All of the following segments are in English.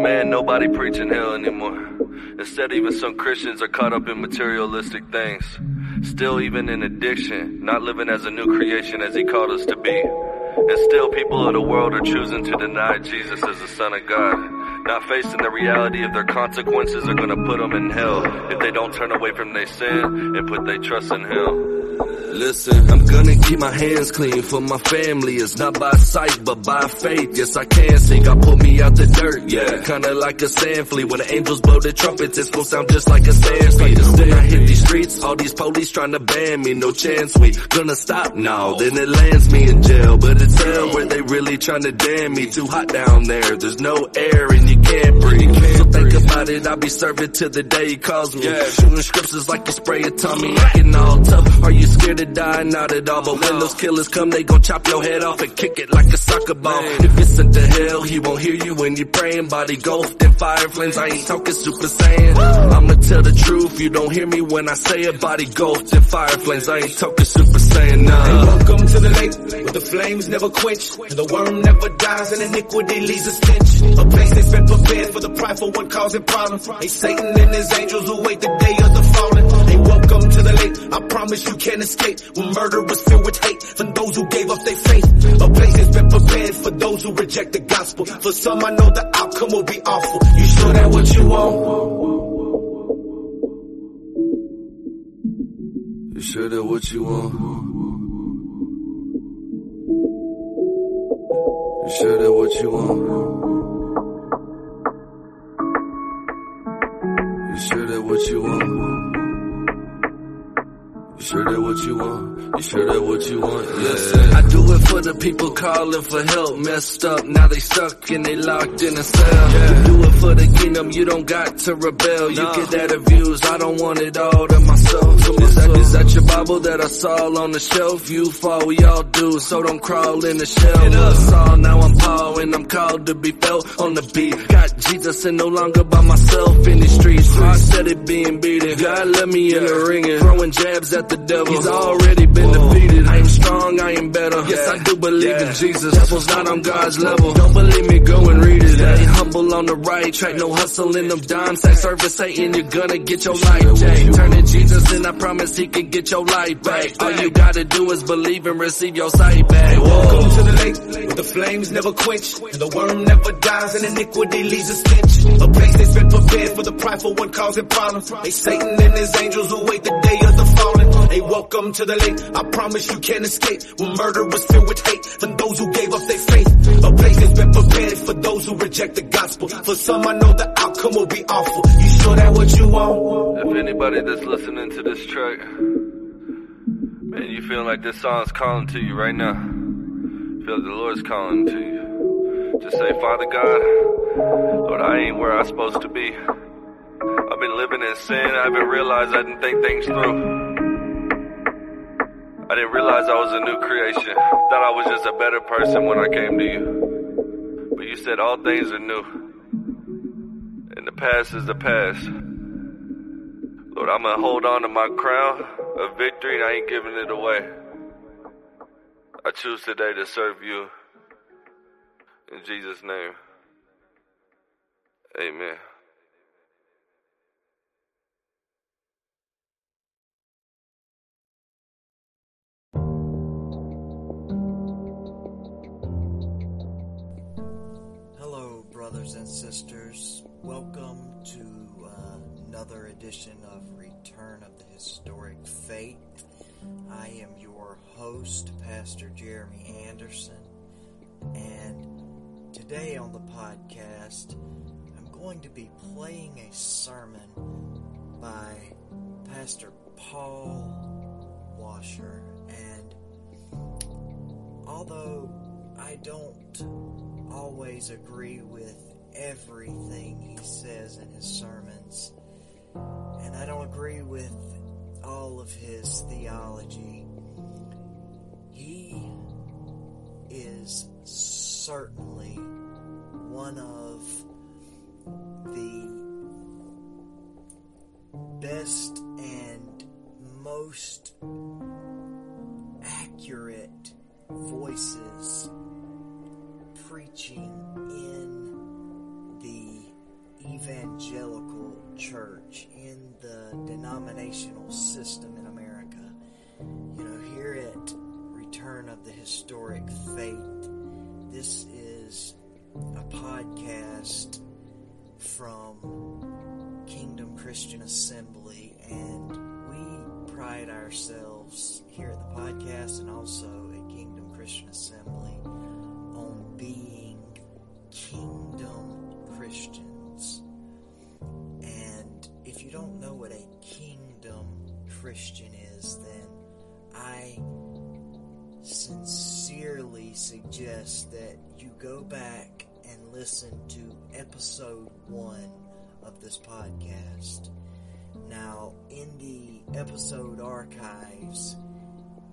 Man, nobody preaching hell anymore. Instead, even some Christians are caught up in materialistic things. Still, even in addiction, not living as a new creation as He called us to be. And still, people of the world are choosing to deny Jesus as the Son of God. Not facing the reality of their consequences are gonna put them in hell if they don't turn away from their sin and put their trust in Him. Listen, I'm gonna keep my hands clean for my family. It's not by sight, but by faith. Yes, I can sing. God pull me out the dirt. Yeah, kinda like a sand flea. When the angels blow their trumpets, it's gonna sound just like a sand flea. When I hit these streets, all these police trying to ban me. No chance we gonna stop now. Then it lands me in jail, but it's hell where they really trying to damn me. Too hot down there. There's no air and you So think about it. I'll be serving till the day he calls me. Shooting scriptures like you spray a Tommy. Acting all tough. Are you scared to die? Not at all. But when those killers come, they gon' chop your head off and kick it like a soccer ball. If you're sent to hell, he won't hear you when you're praying. Body ghost and fire flames. I ain't talking super saiyan. I'ma tell the truth. You don't hear me when I say it. Body ghost and fire flames. I ain't talking super saiyan. Nah. Welcome to the lake where the flames never quench and the worm never dies and iniquity leaves a stench. A place that's been prepared for the prideful one causing problems. Hey, Satan and his angels who wait the day of the fallen. Hey, welcome to the lake. I promise you can't escape when murder was filled with hate for those who gave up their faith. A place that's been prepared for those who reject the gospel. For some, I know the outcome will be awful. You sure that what you want? You said that what you want? You said that what you want? You said that what you want? You sure that what you want? You sure that what you want? Yeah. I do it for the people calling for help. Messed up, now they stuck and they locked in a cell. You do it for the kingdom, you don't got to rebel. You get that of views, I don't want it all to myself. So is that, is that your Bible that I saw on the shelf? You fall, we all do, so don't crawl in the shell. I Saul, now I'm Paul and I'm called to be felt on the beat. Got Jesus and no longer by myself in the streets. I said it being beaten. God let me in the ring and throwing jabs at the devil. He's already been defeated. I am strong, I am better. Yes, I do believe in Jesus. Devil's not on God's level. Don't believe me, go and read it. Ain't humble on the right track, no hustle in them dime sacks. Service Satan, you're gonna get your life jacked. Turn to Jesus and I promise he can get your life back. All you gotta do is believe and receive your sight back. Welcome to the lake where the flames never quench and the worm never dies and iniquity leaves a stench. A place that's been prepared for the prideful one causing problems. Hey, Satan and his angels who wait the day of the fallen. Hey, welcome to the lake. I promise you can't escape when murder was filled with hate for those who gave up their faith. A place that's been prepared for those who reject the gospel. For some, I know the outcome will be awful. You sure that what you want? If anybody that's listening to this track, man, you feel like this song's calling to you right now. Feel like the Lord's calling to you. Just say, Father God, Lord, I ain't where I'm supposed to be. I've been living in sin. I haven't realized I didn't think things through. I didn't realize I was a new creation. Thought I was just a better person when I came to you. But you said all things are new. And the past is the past. Lord, I'm gonna hold on to my crown of victory and I ain't giving it away. I choose today to serve you. In Jesus' name. Amen. Brothers and sisters. Welcome to uh, another edition of Return of the Historic Faith. I am your host, Pastor Jeremy Anderson, and today on the podcast, I'm going to be playing a sermon by Pastor Paul Washer. And although I don't always agree with everything he says in his sermons, and I don't agree with all of his theology. He is certainly one of the best and most accurate voices preaching evangelical church in the denominational system in America. You know, here at Return of the Historic Faith, this is a podcast from Kingdom Christian Assembly, and we pride ourselves here at the podcast and also at Kingdom Christian Assembly on being kingdom Christians. You don't know what a kingdom Christian is, then I sincerely suggest that you go back and listen to episode one of this podcast. Now, in the episode archives,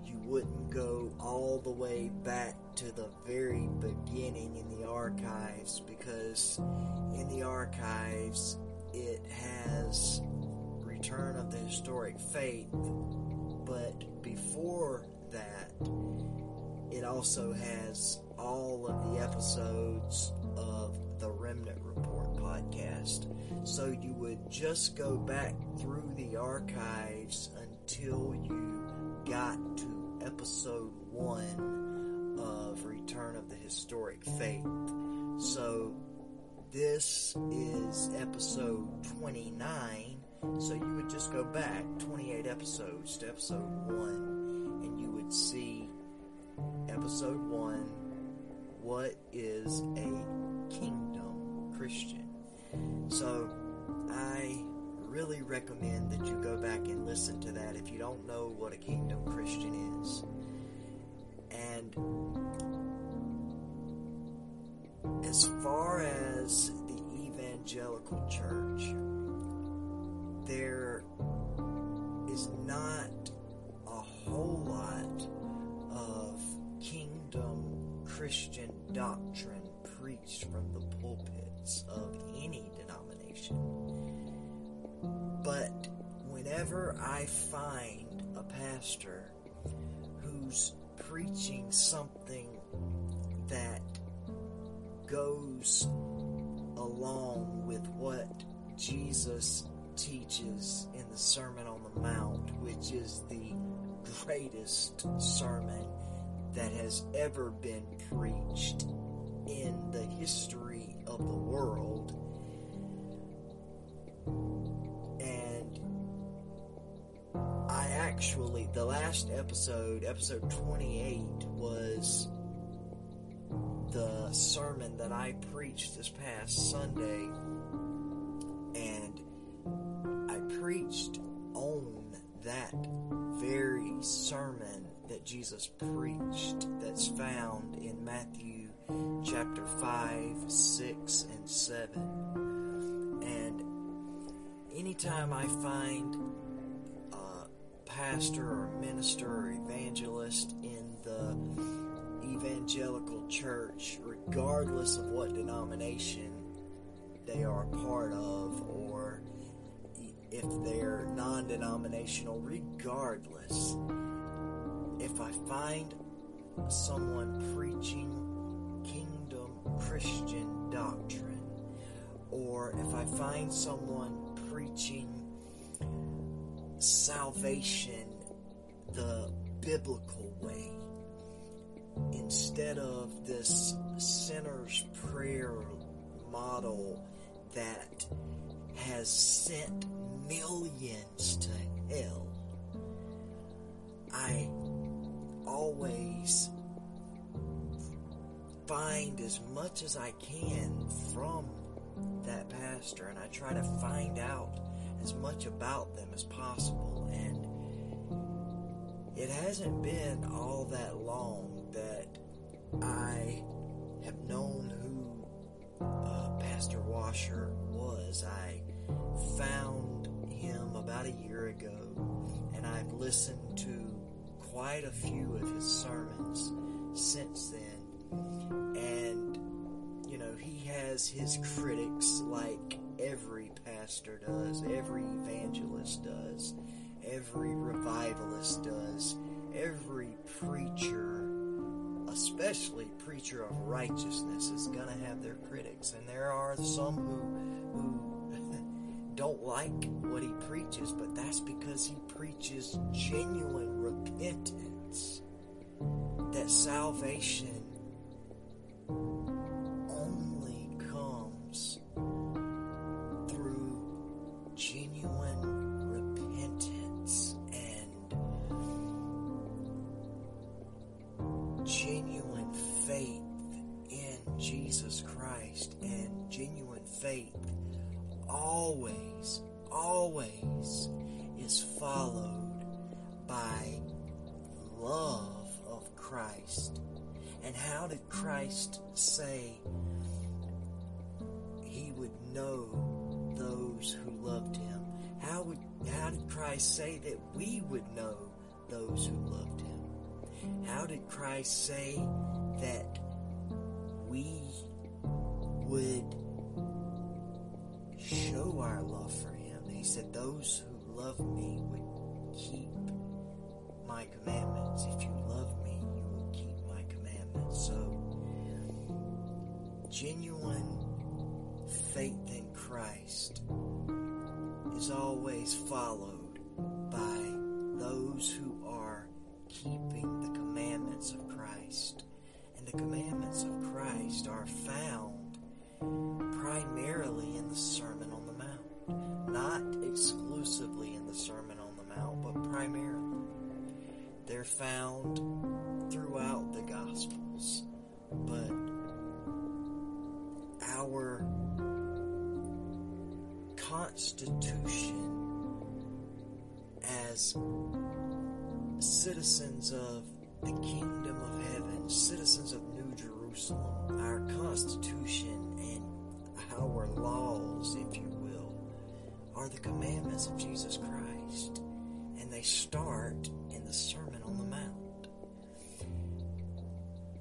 you wouldn't go all the way back to the very beginning in the archives because in the archives it has Return of the Historic Faith, but before that, it also has all of the episodes of the Remnant Report podcast. So you would just go back through the archives until you got to episode one of Return of the Historic Faith. So this is episode 29. So you would just go back 28 episodes to episode 1 and you would see episode 1 what is a kingdom Christian. So I really recommend that you go back and listen to that if you don't know what a kingdom Christian is. And as far as the evangelical church, there is not a whole lot of kingdom Christian doctrine preached from the pulpits of any denomination. But whenever I find a pastor who's preaching something that goes along with what Jesus teaches in the Sermon on the Mount, which is the greatest sermon that has ever been preached in the history of the world. And I actually, the last episode, episode 28, was the sermon that I preached this past Sunday. And I preached on that very sermon that Jesus preached that's found in Matthew chapter 5, 6, and 7. And anytime I find a pastor or minister or evangelist in the evangelical church, regardless of what denomination they are a part of or if they're non denominational, regardless, if I find someone preaching kingdom Christian doctrine, or if I find someone preaching salvation the biblical way, instead of this sinner's prayer model that has sent millions to hell, I always find as much as I can from that pastor and I try to find out as much about them as possible. And it hasn't been all that long that I have known who uh, Pastor Washer was. I found him about a year ago and I've listened to quite a few of his sermons since then. And, you know, he has his critics like every pastor does, every evangelist does, every revivalist does, every preacher, especially preacher of righteousness, is going to have their critics. And there are some who, who don't like what he preaches, but that's because he preaches genuine repentance. That salvation those who loved him? How did Christ say that we would show our love for him? He said, Those who love me would keep my commandments. If you love me, you will keep my commandments. So, genuine faith in Christ is always followed by those who keeping the commandments of Christ. And the commandments of Christ are found primarily in the Sermon on the Mount. Not exclusively in the Sermon on the Mount, but primarily. They're found throughout the Gospels. But our Constitution as citizens of the kingdom of heaven, citizens of New Jerusalem, our Constitution and our laws, if you will, are the commandments of Jesus Christ. And they start in the Sermon on the Mount.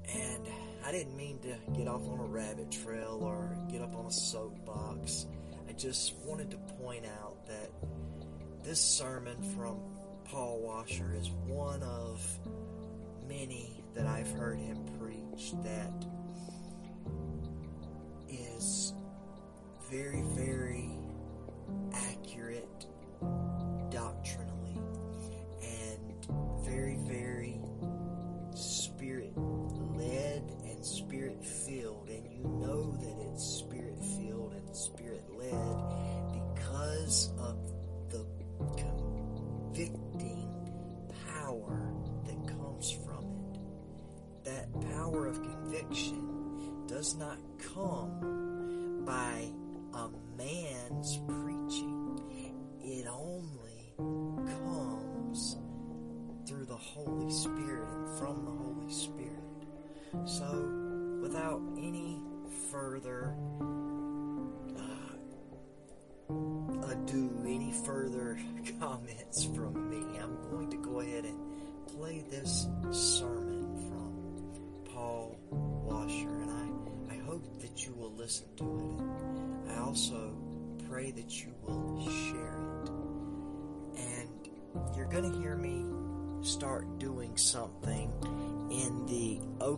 And I didn't mean to get off on a rabbit trail or get up on a soapbox. I just wanted to point out that this sermon from Paul Washer is one of many that I've heard him preach that is very, very does not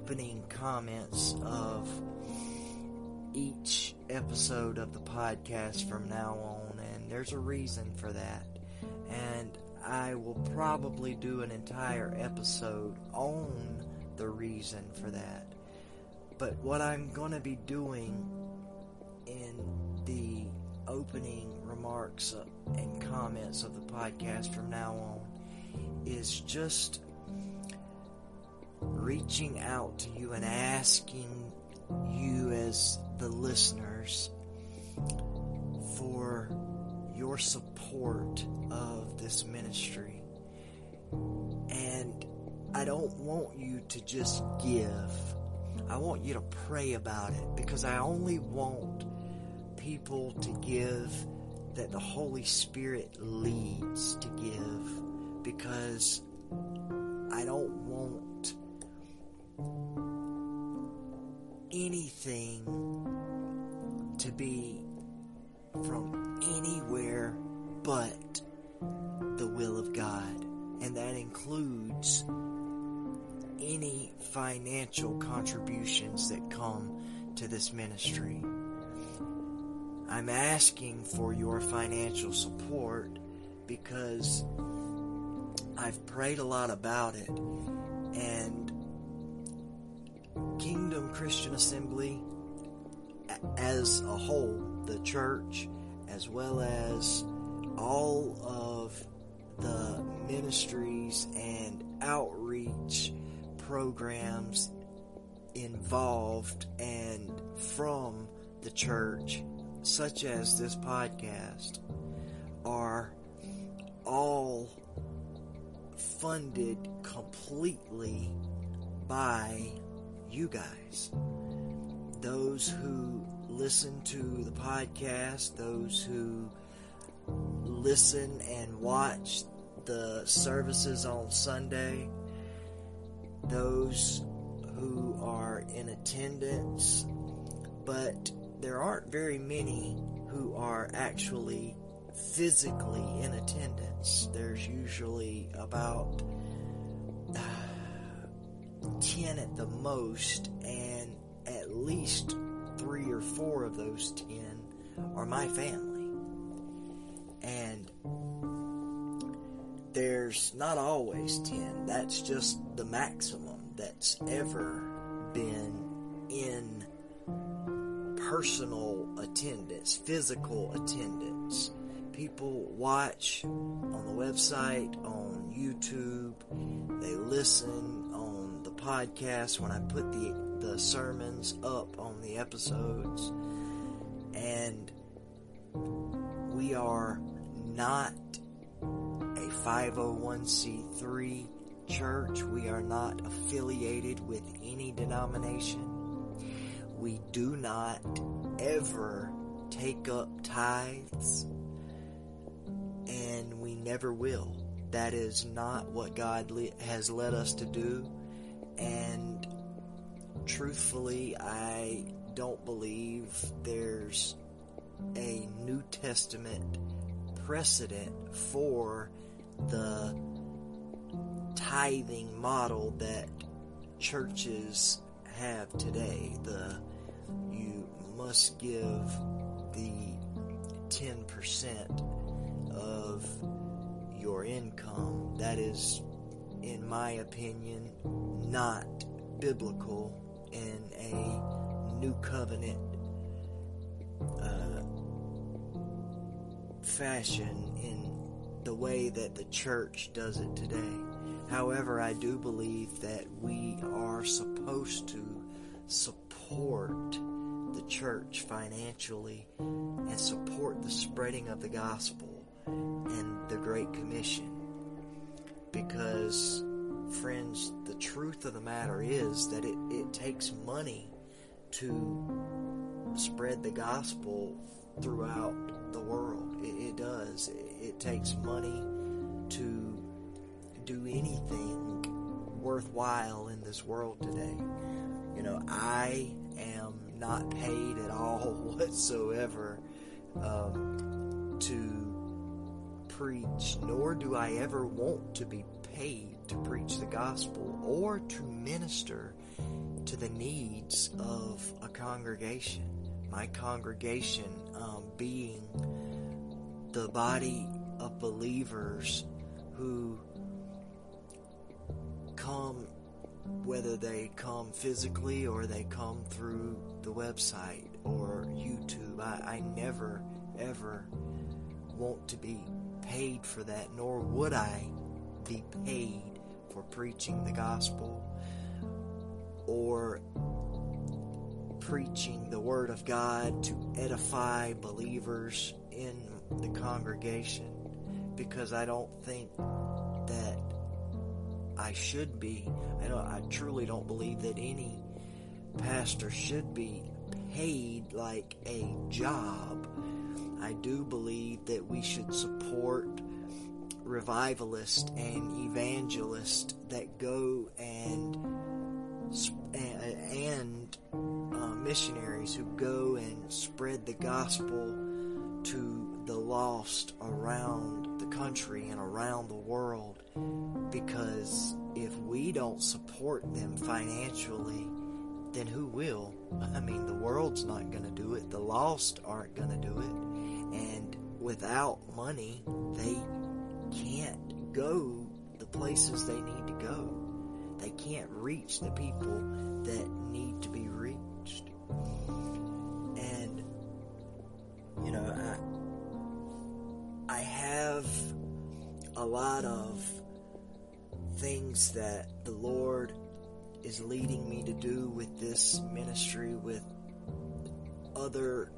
opening comments of each episode of the podcast from now on, and there's a reason for that. And I will probably do an entire episode on the reason for that. But what I'm going to be doing in the opening remarks and comments of the podcast from now on is just reaching out to you and asking you as the listeners for your support of this ministry. And I don't want you to just give. I want you to pray about it because I only want people to give that the Holy Spirit leads to give because I don't want anything to be from anywhere but the will of God. And that includes any financial contributions that come to this ministry. I'm asking for your financial support because I've prayed a lot about it and Kingdom Christian Assembly as a whole, the church, as well as all of the ministries and outreach programs involved and from the church, such as this podcast, are all funded completely by you guys. Those who listen to the podcast, those who listen and watch the services on Sunday, those who are in attendance, but there aren't very many who are actually physically in attendance. There's usually about 10 at the most, and at least three or four of those 10 are my family. And there's not always 10, that's just the maximum that's ever been in personal attendance, physical attendance. People watch on the website, on YouTube, they listen the podcast when I put the, the sermons up on the episodes. And we are not a 501c3 church. We are not affiliated with any denomination. We do not ever take up tithes, and we never will. That is not what God has led us to do, and truthfully, I don't believe there's a New Testament precedent for the tithing model that churches have today. The you must give the 10% of your income. That is, in my opinion, not biblical in a new covenant uh, fashion in the way that the church does it today. However, I do believe that we are supposed to support the church financially and support the spreading of the gospel and the Great Commission. Because, friends, the truth of the matter is that it, it takes money to spread the gospel throughout the world. It, it does. It, it takes money to do anything worthwhile in this world today. You know, I am not paid at all whatsoever um, to preach, nor do I ever want to be paid to preach the gospel or to minister to the needs of a congregation. My congregation um, being the body of believers who come, whether they come physically or they come through the website or YouTube. I, I never, ever want to be paid for that, nor would I be paid for preaching the gospel or preaching the Word of God to edify believers in the congregation because I don't think that I should be. I don't. I truly don't believe that any pastor should be paid like a job. I do believe that we should support revivalists and evangelists that go and and uh, missionaries who go and spread the gospel to the lost around the country and around the world because if we don't support them financially, then who will? I mean, the world's not going to do it. The lost aren't going to do it. And without money, they can't go the places they need to go. They can't reach the people that need to be reached. And, you know, I, I have a lot of things that the Lord is leading me to do with this ministry, with other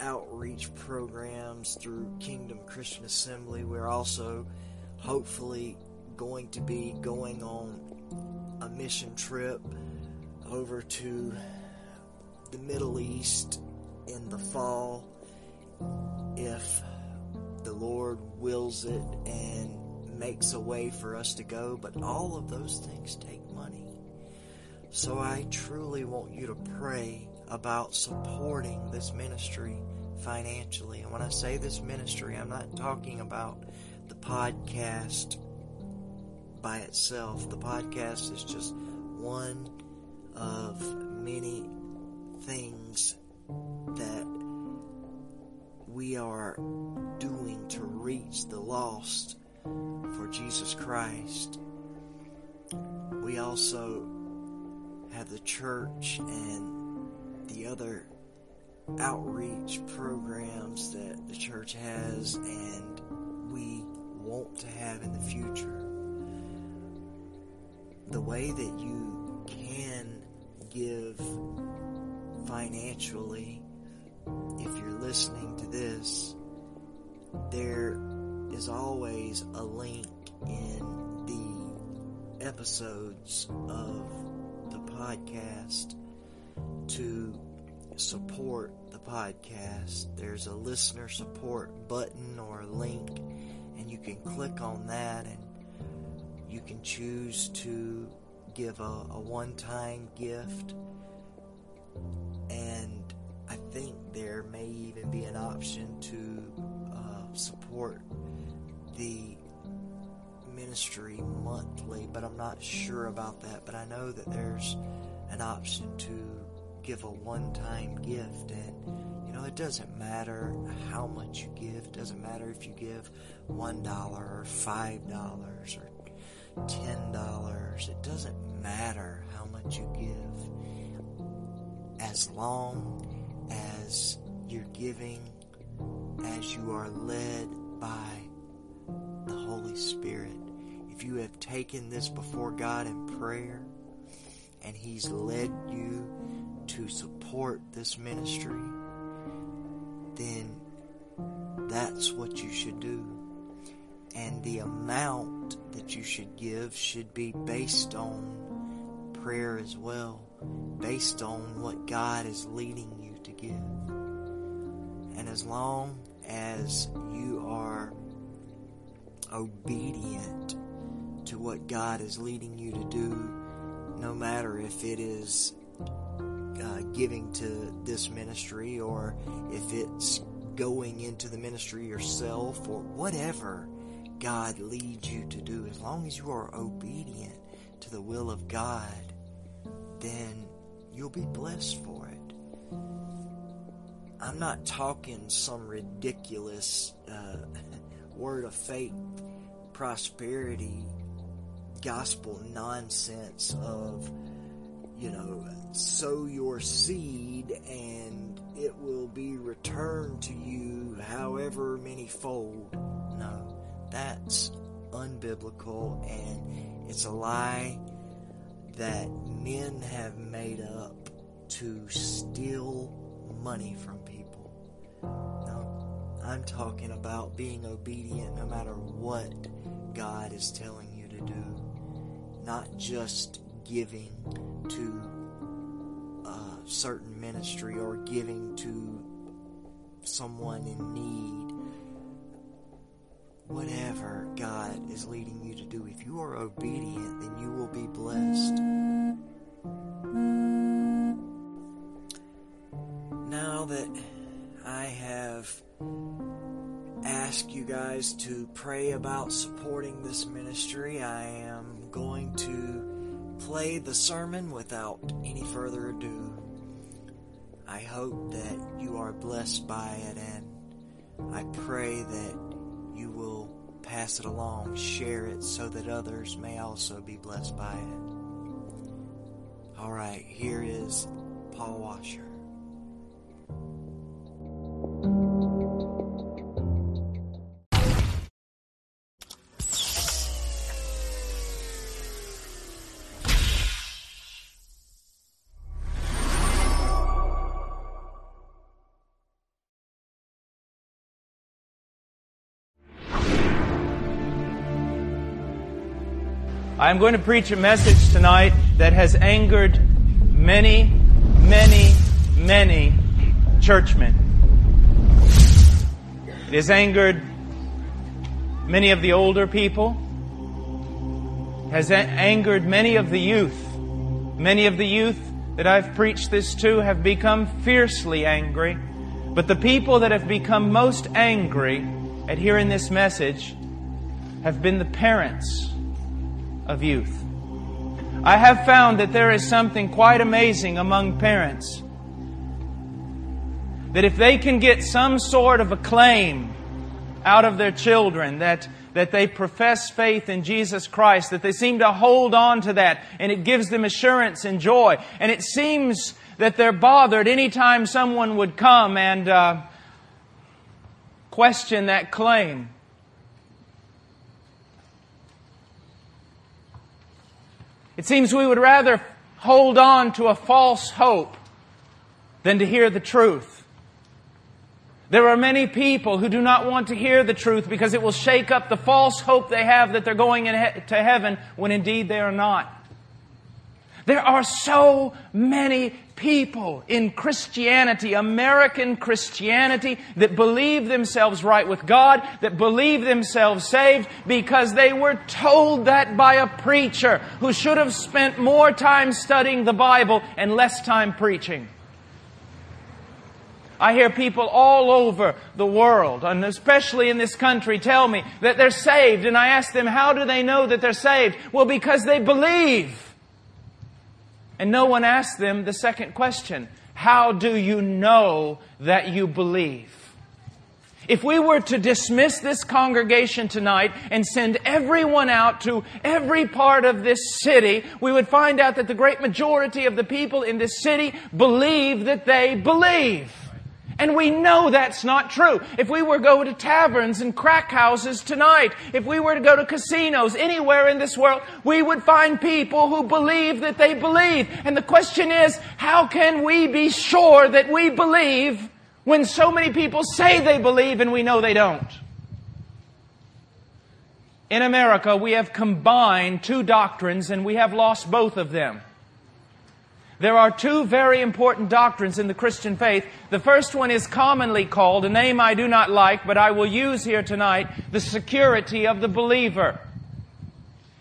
outreach programs through Kingdom Christian Assembly. We're also hopefully going to be going on a mission trip over to the Middle East in the fall if the Lord wills it and makes a way for us to go, but all of those things take money. So I truly want you to pray about supporting this ministry financially. And when I say this ministry, I'm not talking about the podcast by itself. The podcast is just one of many things that we are doing to reach the lost for Jesus Christ. We also have the church and the other outreach programs that the church has and we want to have in the future. The way that you can give financially, if you're listening to this, there is always a link in the episodes of the podcast to support the podcast. There's a listener support button or link, and you can click on that and you can choose to give a, a one time gift. And I think there may even be an option to uh, support the ministry monthly, but I'm not sure about that. But I know that there's an option to give a one time gift. And, you know, it doesn't matter how much you give, it doesn't matter if you give $1 or $5 or $10. It doesn't matter how much you give as long as you're giving as you are led by the Holy Spirit. If you have taken this before God in prayer and He's led you to support this ministry, then that's what you should do. And the amount that you should give should be based on prayer as well, based on what God is leading you to give. And as long as you are obedient to what God is leading you to do, no matter if it is uh, giving to this ministry or if it's going into the ministry yourself or whatever God leads you to do, as long as you are obedient to the will of God, then you'll be blessed for it. I'm not talking some ridiculous uh, word of faith, prosperity, gospel nonsense of, you know, sow your seed and it will be returned to you however many fold. No, that's unbiblical and it's a lie that men have made up to steal money from people. No, I'm talking about being obedient no matter what God is telling you to do, not just giving to a certain ministry or giving to someone in need. Whatever God is leading you to do, if you are obedient, then you will be blessed. Now that I have asked you guys to pray about supporting this ministry, I am going to play the sermon without any further ado. I hope that you are blessed by it and I pray that you will pass it along, share it so that others may also be blessed by it. All right, here is Paul Washer. I'm going to preach a message tonight that has angered many, many, many churchmen. It has angered many of the older people, has a- angered many of the youth. Many of the youth that I've preached this to have become fiercely angry. But the people that have become most angry at hearing this message have been the parents of youth. I have found that there is something quite amazing among parents. That if they can get some sort of acclaim out of their children, that, that they profess faith in Jesus Christ, that they seem to hold on to that, and it gives them assurance and joy. And it seems that they're bothered anytime someone would come and uh, question that claim. It seems we would rather hold on to a false hope than to hear the truth. There are many people who do not want to hear the truth because it will shake up the false hope they have that they're going to heaven when indeed they are not. There are so many people in Christianity, American Christianity, that believe themselves right with God, that believe themselves saved because they were told that by a preacher who should have spent more time studying the Bible and less time preaching. I hear people all over the world, and especially in this country, tell me that they're saved, and I ask them, how do they know that they're saved? Well, because they believe. And no one asked them the second question How do you know that you believe? If we were to dismiss this congregation tonight and send everyone out to every part of this city, we would find out that the great majority of the people in this city believe that they believe. And we know that's not true. If we were to go to taverns and crack houses tonight, if we were to go to casinos anywhere in this world, we would find people who believe that they believe. And the question is, how can we be sure that we believe when so many people say they believe and we know they don't? In America, we have combined two doctrines and we have lost both of them. There are two very important doctrines in the Christian faith. The first one is commonly called, a name I do not like, but I will use here tonight, the security of the believer.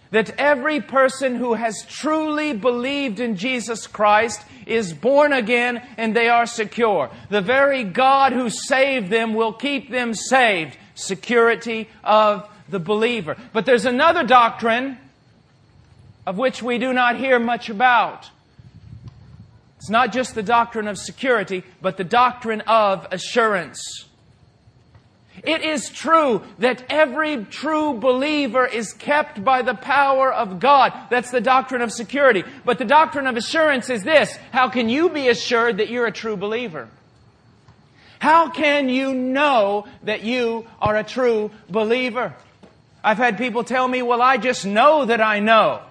That every person who has truly believed in Jesus Christ is born again and they are secure. The very God who saved them will keep them saved. Security of the believer. But there's another doctrine of which we do not hear much about. It's not just the doctrine of security, but the doctrine of assurance. It is true that every true believer is kept by the power of God. That's the doctrine of security. But the doctrine of assurance is this. How can you be assured that you're a true believer? How can you know that you are a true believer? I've had people tell me, well, I just know that I know.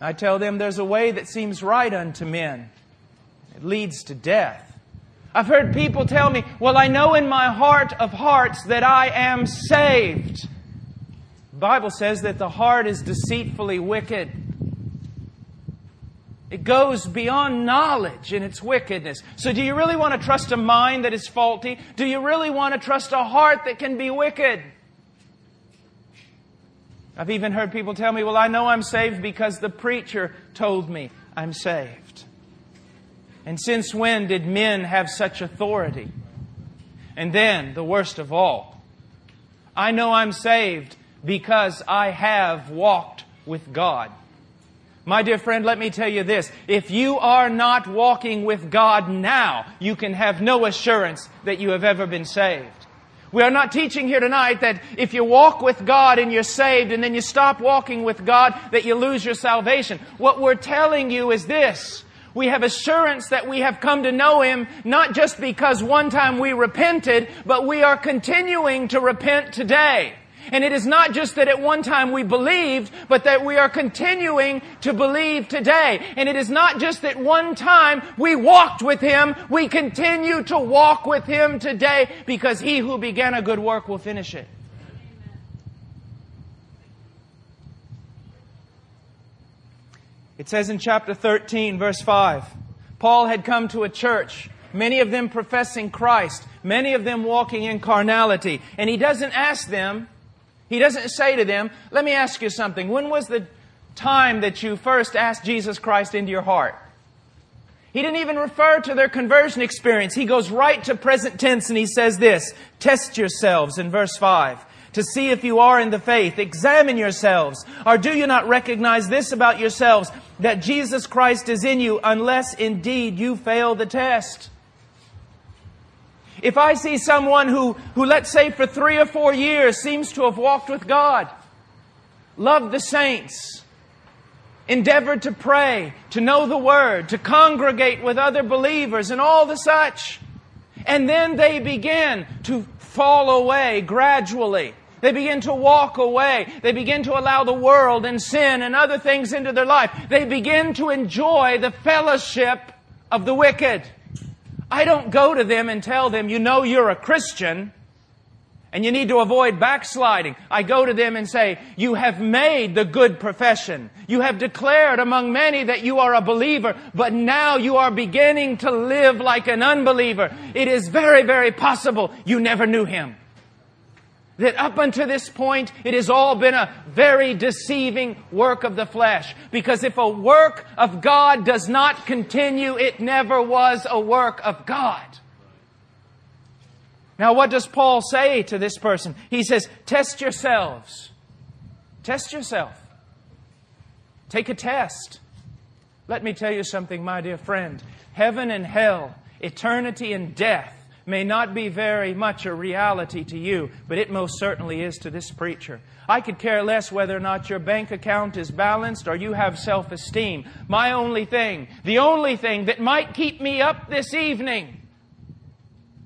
I tell them there's a way that seems right unto men. It leads to death. I've heard people tell me, well, I know in my heart of hearts that I am saved. The Bible says that the heart is deceitfully wicked. It goes beyond knowledge in its wickedness. So do you really want to trust a mind that is faulty? Do you really want to trust a heart that can be wicked? I've even heard people tell me, well, I know I'm saved because the preacher told me I'm saved. And since when did men have such authority? And then, the worst of all, I know I'm saved because I have walked with God. My dear friend, let me tell you this. If you are not walking with God now, you can have no assurance that you have ever been saved. We are not teaching here tonight that if you walk with God and you're saved and then you stop walking with God, that you lose your salvation. What we're telling you is this. We have assurance that we have come to know Him not just because one time we repented, but we are continuing to repent today. And it is not just that at one time we believed, but that we are continuing to believe today. And it is not just that one time we walked with Him, we continue to walk with Him today because He who began a good work will finish it. It says in chapter 13, verse 5, Paul had come to a church, many of them professing Christ, many of them walking in carnality. And he doesn't ask them, he doesn't say to them, let me ask you something. When was the time that you first asked Jesus Christ into your heart? He didn't even refer to their conversion experience. He goes right to present tense and he says this, test yourselves in verse 5 to see if you are in the faith. Examine yourselves. Or do you not recognize this about yourselves, that Jesus Christ is in you unless indeed you fail the test? If I see someone who, who, let's say, for three or four years seems to have walked with God, loved the saints, endeavored to pray, to know the Word, to congregate with other believers, and all the such, and then they begin to fall away gradually. They begin to walk away. They begin to allow the world and sin and other things into their life. They begin to enjoy the fellowship of the wicked. I don't go to them and tell them, you know you're a Christian and you need to avoid backsliding. I go to them and say, you have made the good profession. You have declared among many that you are a believer, but now you are beginning to live like an unbeliever. It is very, very possible you never knew him that up until this point, it has all been a very deceiving work of the flesh. Because if a work of God does not continue, it never was a work of God. Now, what does Paul say to this person? He says, test yourselves. Test yourself. Take a test. Let me tell you something, my dear friend. Heaven and hell, eternity and death, may not be very much a reality to you, but it most certainly is to this preacher. I could care less whether or not your bank account is balanced or you have self esteem. My only thing, the only thing that might keep me up this evening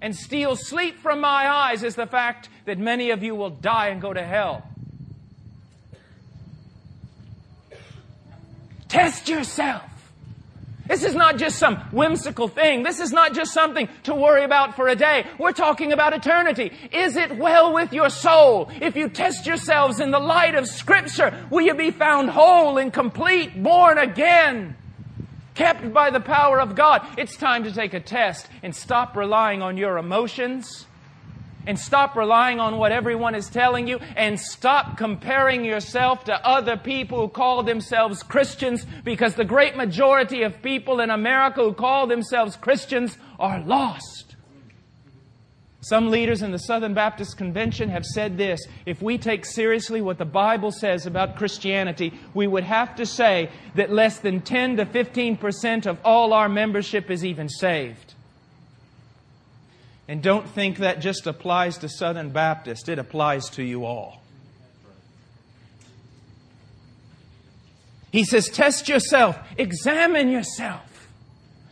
and steal sleep from my eyes is the fact that many of you will die and go to hell. Test yourself. This is not just some whimsical thing. This is not just something to worry about for a day. We're talking about eternity. Is it well with your soul? If you test yourselves in the light of Scripture, will you be found whole and complete, born again? Kept by the power of God. It's time to take a test and stop relying on your emotions and stop relying on what everyone is telling you and stop comparing yourself to other people who call themselves Christians because the great majority of people in America who call themselves Christians are lost. Some leaders in the Southern Baptist Convention have said this if we take seriously what the Bible says about Christianity, we would have to say that less than 10 to 15 percent of all our membership is even saved. And don't think that just applies to Southern Baptists, it applies to you all. He says, test yourself, examine yourself.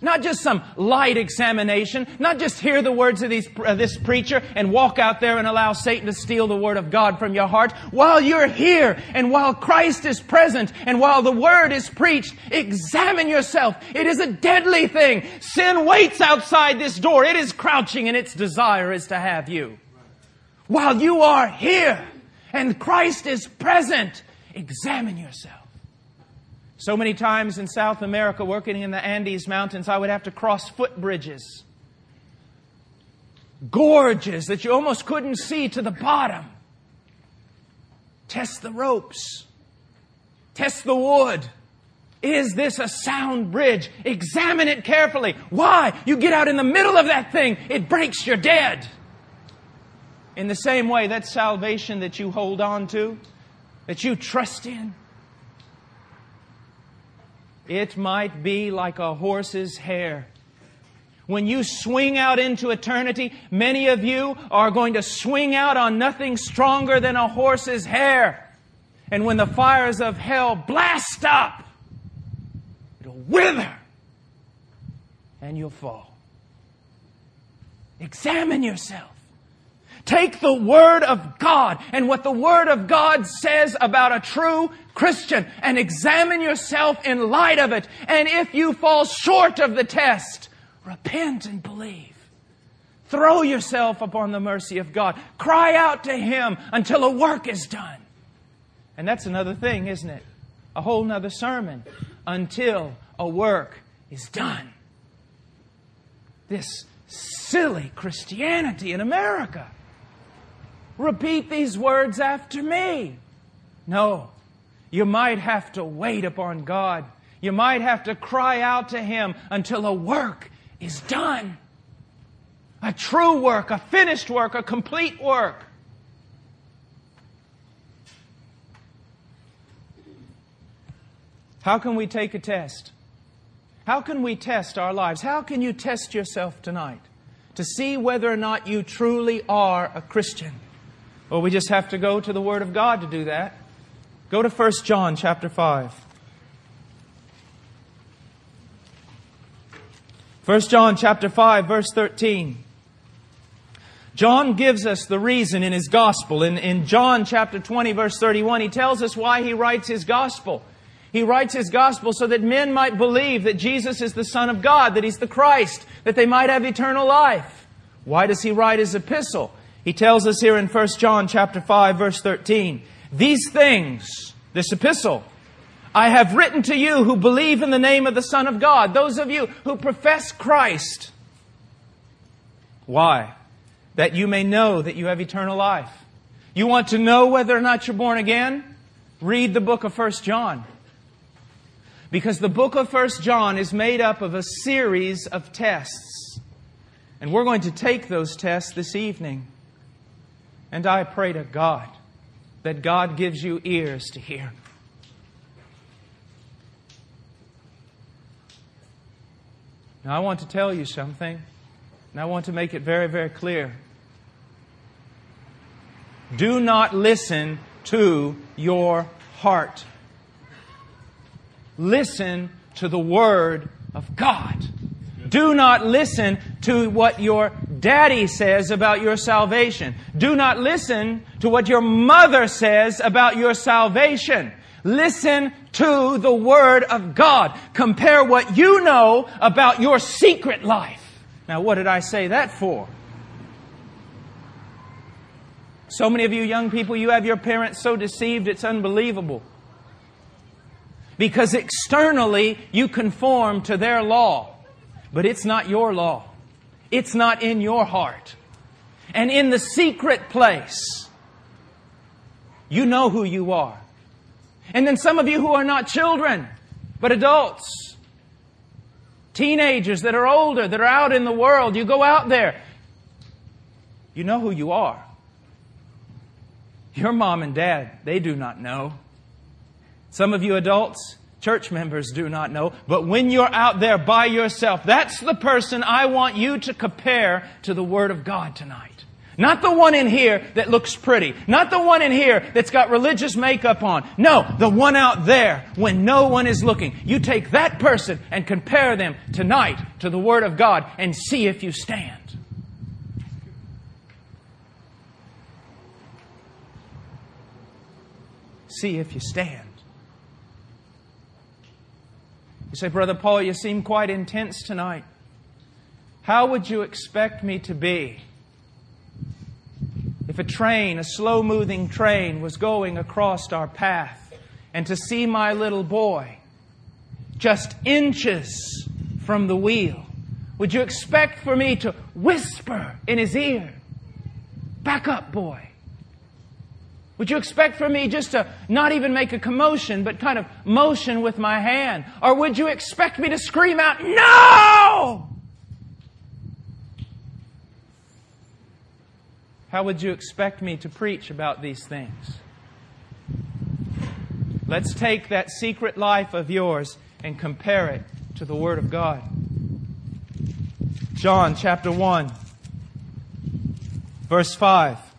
Not just some light examination, not just hear the words of these, uh, this preacher and walk out there and allow Satan to steal the Word of God from your heart. While you're here and while Christ is present and while the Word is preached, examine yourself. It is a deadly thing. Sin waits outside this door. It is crouching and its desire is to have you. While you are here and Christ is present, examine yourself. So many times in South America, working in the Andes Mountains, I would have to cross footbridges, gorges that you almost couldn't see to the bottom. Test the ropes, test the wood. Is this a sound bridge? Examine it carefully. Why? You get out in the middle of that thing, it breaks, you're dead. In the same way, that salvation that you hold on to, that you trust in, it might be like a horse's hair. When you swing out into eternity, many of you are going to swing out on nothing stronger than a horse's hair. And when the fires of hell blast up, it'll wither and you'll fall. Examine yourself. Take the Word of God and what the Word of God says about a true Christian and examine yourself in light of it. And if you fall short of the test, repent and believe. Throw yourself upon the mercy of God. Cry out to Him until a work is done. And that's another thing, isn't it? A whole nother sermon. Until a work is done. This silly Christianity in America. Repeat these words after me. No. You might have to wait upon God. You might have to cry out to Him until a work is done. A true work, a finished work, a complete work. How can we take a test? How can we test our lives? How can you test yourself tonight to see whether or not you truly are a Christian? Well, we just have to go to the Word of God to do that. Go to 1 John chapter 5. 1 John chapter 5 verse 13. John gives us the reason in his gospel. In, in John chapter 20 verse 31, he tells us why he writes his gospel. He writes his gospel so that men might believe that Jesus is the Son of God, that He's the Christ, that they might have eternal life. Why does he write his epistle? He tells us here in 1 John chapter 5 verse 13, these things, this epistle, I have written to you who believe in the name of the Son of God, those of you who profess Christ. Why? That you may know that you have eternal life. You want to know whether or not you're born again? Read the book of 1 John. Because the book of 1 John is made up of a series of tests. And we're going to take those tests this evening. And I pray to God that God gives you ears to hear. Now, I want to tell you something, and I want to make it very, very clear. Do not listen to your heart. Listen to the Word of God. Do not listen to what your daddy says about your salvation. Do not listen to what your mother says about your salvation. Listen to the Word of God. Compare what you know about your secret life. Now, what did I say that for? So many of you young people, you have your parents so deceived it's unbelievable. Because externally, you conform to their law, but it's not your law. It's not in your heart. And in the secret place, you know who you are. And then some of you who are not children, but adults, teenagers that are older, that are out in the world, you go out there. You know who you are. Your mom and dad, they do not know. Some of you adults, church members do not know. But when you're out there by yourself, that's the person I want you to compare to the Word of God tonight. Not the one in here that looks pretty. Not the one in here that's got religious makeup on. No, the one out there when no one is looking. You take that person and compare them tonight to the Word of God and see if you stand. See if you stand. You say, Brother Paul, you seem quite intense tonight. How would you expect me to be if a train, a slow moving train, was going across our path, and to see my little boy just inches from the wheel, would you expect for me to whisper in his ear, Back up, boy? Would you expect for me just to not even make a commotion, but kind of motion with my hand? Or would you expect me to scream out, No! How would you expect me to preach about these things? Let's take that secret life of yours and compare it to the Word of God. John chapter 1, verse 5.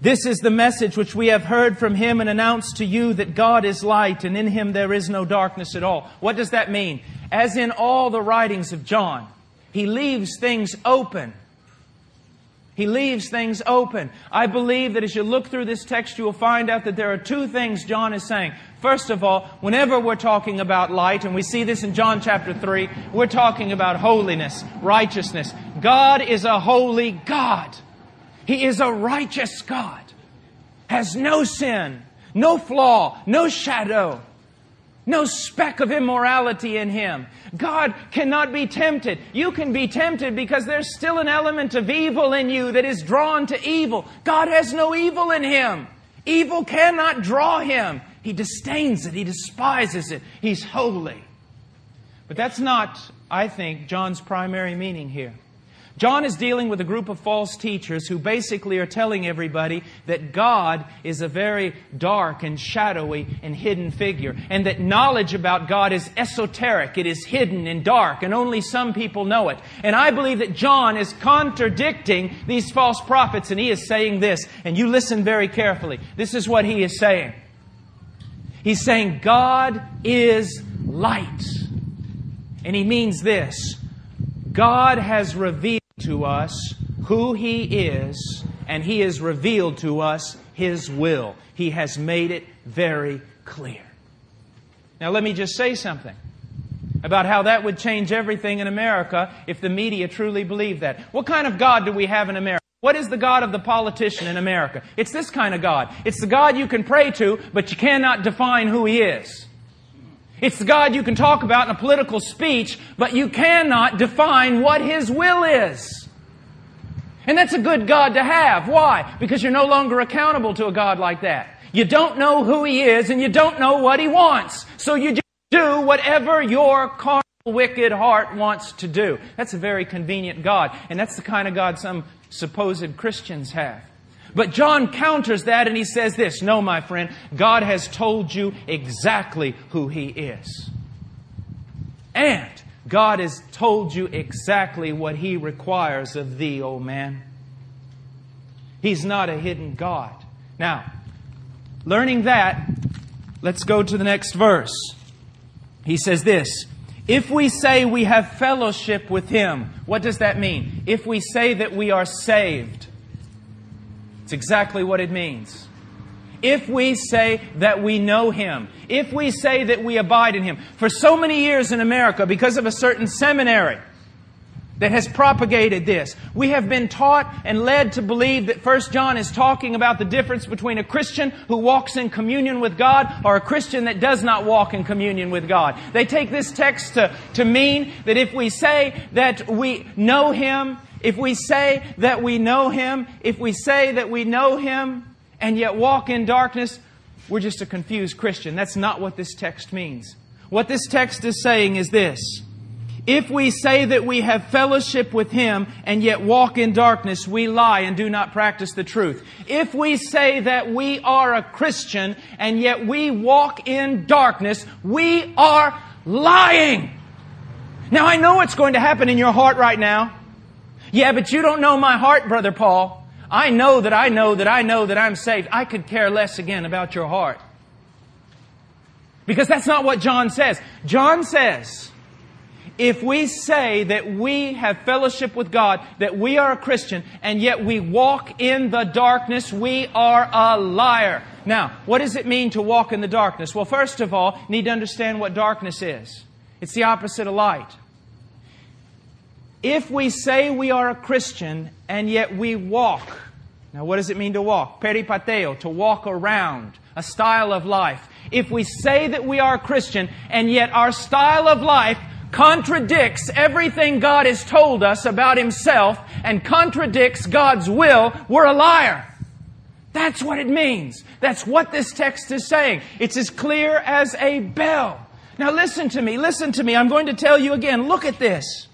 This is the message which we have heard from him and announced to you that God is light and in him there is no darkness at all. What does that mean? As in all the writings of John, he leaves things open. He leaves things open. I believe that as you look through this text, you will find out that there are two things John is saying. First of all, whenever we're talking about light, and we see this in John chapter 3, we're talking about holiness, righteousness. God is a holy God. He is a righteous God, has no sin, no flaw, no shadow, no speck of immorality in him. God cannot be tempted. You can be tempted because there's still an element of evil in you that is drawn to evil. God has no evil in him. Evil cannot draw him. He disdains it. He despises it. He's holy. But that's not, I think, John's primary meaning here. John is dealing with a group of false teachers who basically are telling everybody that God is a very dark and shadowy and hidden figure, and that knowledge about God is esoteric, it is hidden and dark, and only some people know it. And I believe that John is contradicting these false prophets, and he is saying this, and you listen very carefully. This is what he is saying. He's saying, God is light. And he means this God has revealed to us who He is, and He has revealed to us His will. He has made it very clear. Now, let me just say something about how that would change everything in America if the media truly believed that. What kind of God do we have in America? What is the God of the politician in America? It's this kind of God. It's the God you can pray to, but you cannot define who He is. It's the God you can talk about in a political speech, but you cannot define what His will is. And that's a good God to have. Why? Because you're no longer accountable to a God like that. You don't know who He is and you don't know what He wants. So you just do whatever your carnal, wicked heart wants to do. That's a very convenient God. And that's the kind of God some supposed Christians have. But John counters that and he says this No, my friend, God has told you exactly who He is. And God has told you exactly what He requires of thee, O oh man. He's not a hidden God. Now, learning that, let's go to the next verse. He says this If we say we have fellowship with Him, what does that mean? If we say that we are saved, it's exactly what it means. If we say that we know Him, if we say that we abide in Him. For so many years in America, because of a certain seminary that has propagated this, we have been taught and led to believe that First John is talking about the difference between a Christian who walks in communion with God or a Christian that does not walk in communion with God. They take this text to, to mean that if we say that we know Him, if we say that we know Him, if we say that we know Him and yet walk in darkness, we're just a confused Christian. That's not what this text means. What this text is saying is this. If we say that we have fellowship with Him and yet walk in darkness, we lie and do not practice the truth. If we say that we are a Christian and yet we walk in darkness, we are lying. Now I know what's going to happen in your heart right now. Yeah, but you don't know my heart, Brother Paul. I know that I know that I know that I'm saved. I could care less again about your heart. Because that's not what John says. John says, if we say that we have fellowship with God, that we are a Christian, and yet we walk in the darkness, we are a liar. Now, what does it mean to walk in the darkness? Well, first of all, you need to understand what darkness is. It's the opposite of light. If we say we are a Christian and yet we walk, now what does it mean to walk? Peripateo, to walk around, a style of life. If we say that we are a Christian and yet our style of life contradicts everything God has told us about Himself and contradicts God's will, we're a liar. That's what it means. That's what this text is saying. It's as clear as a bell. Now listen to me, listen to me. I'm going to tell you again. Look at this.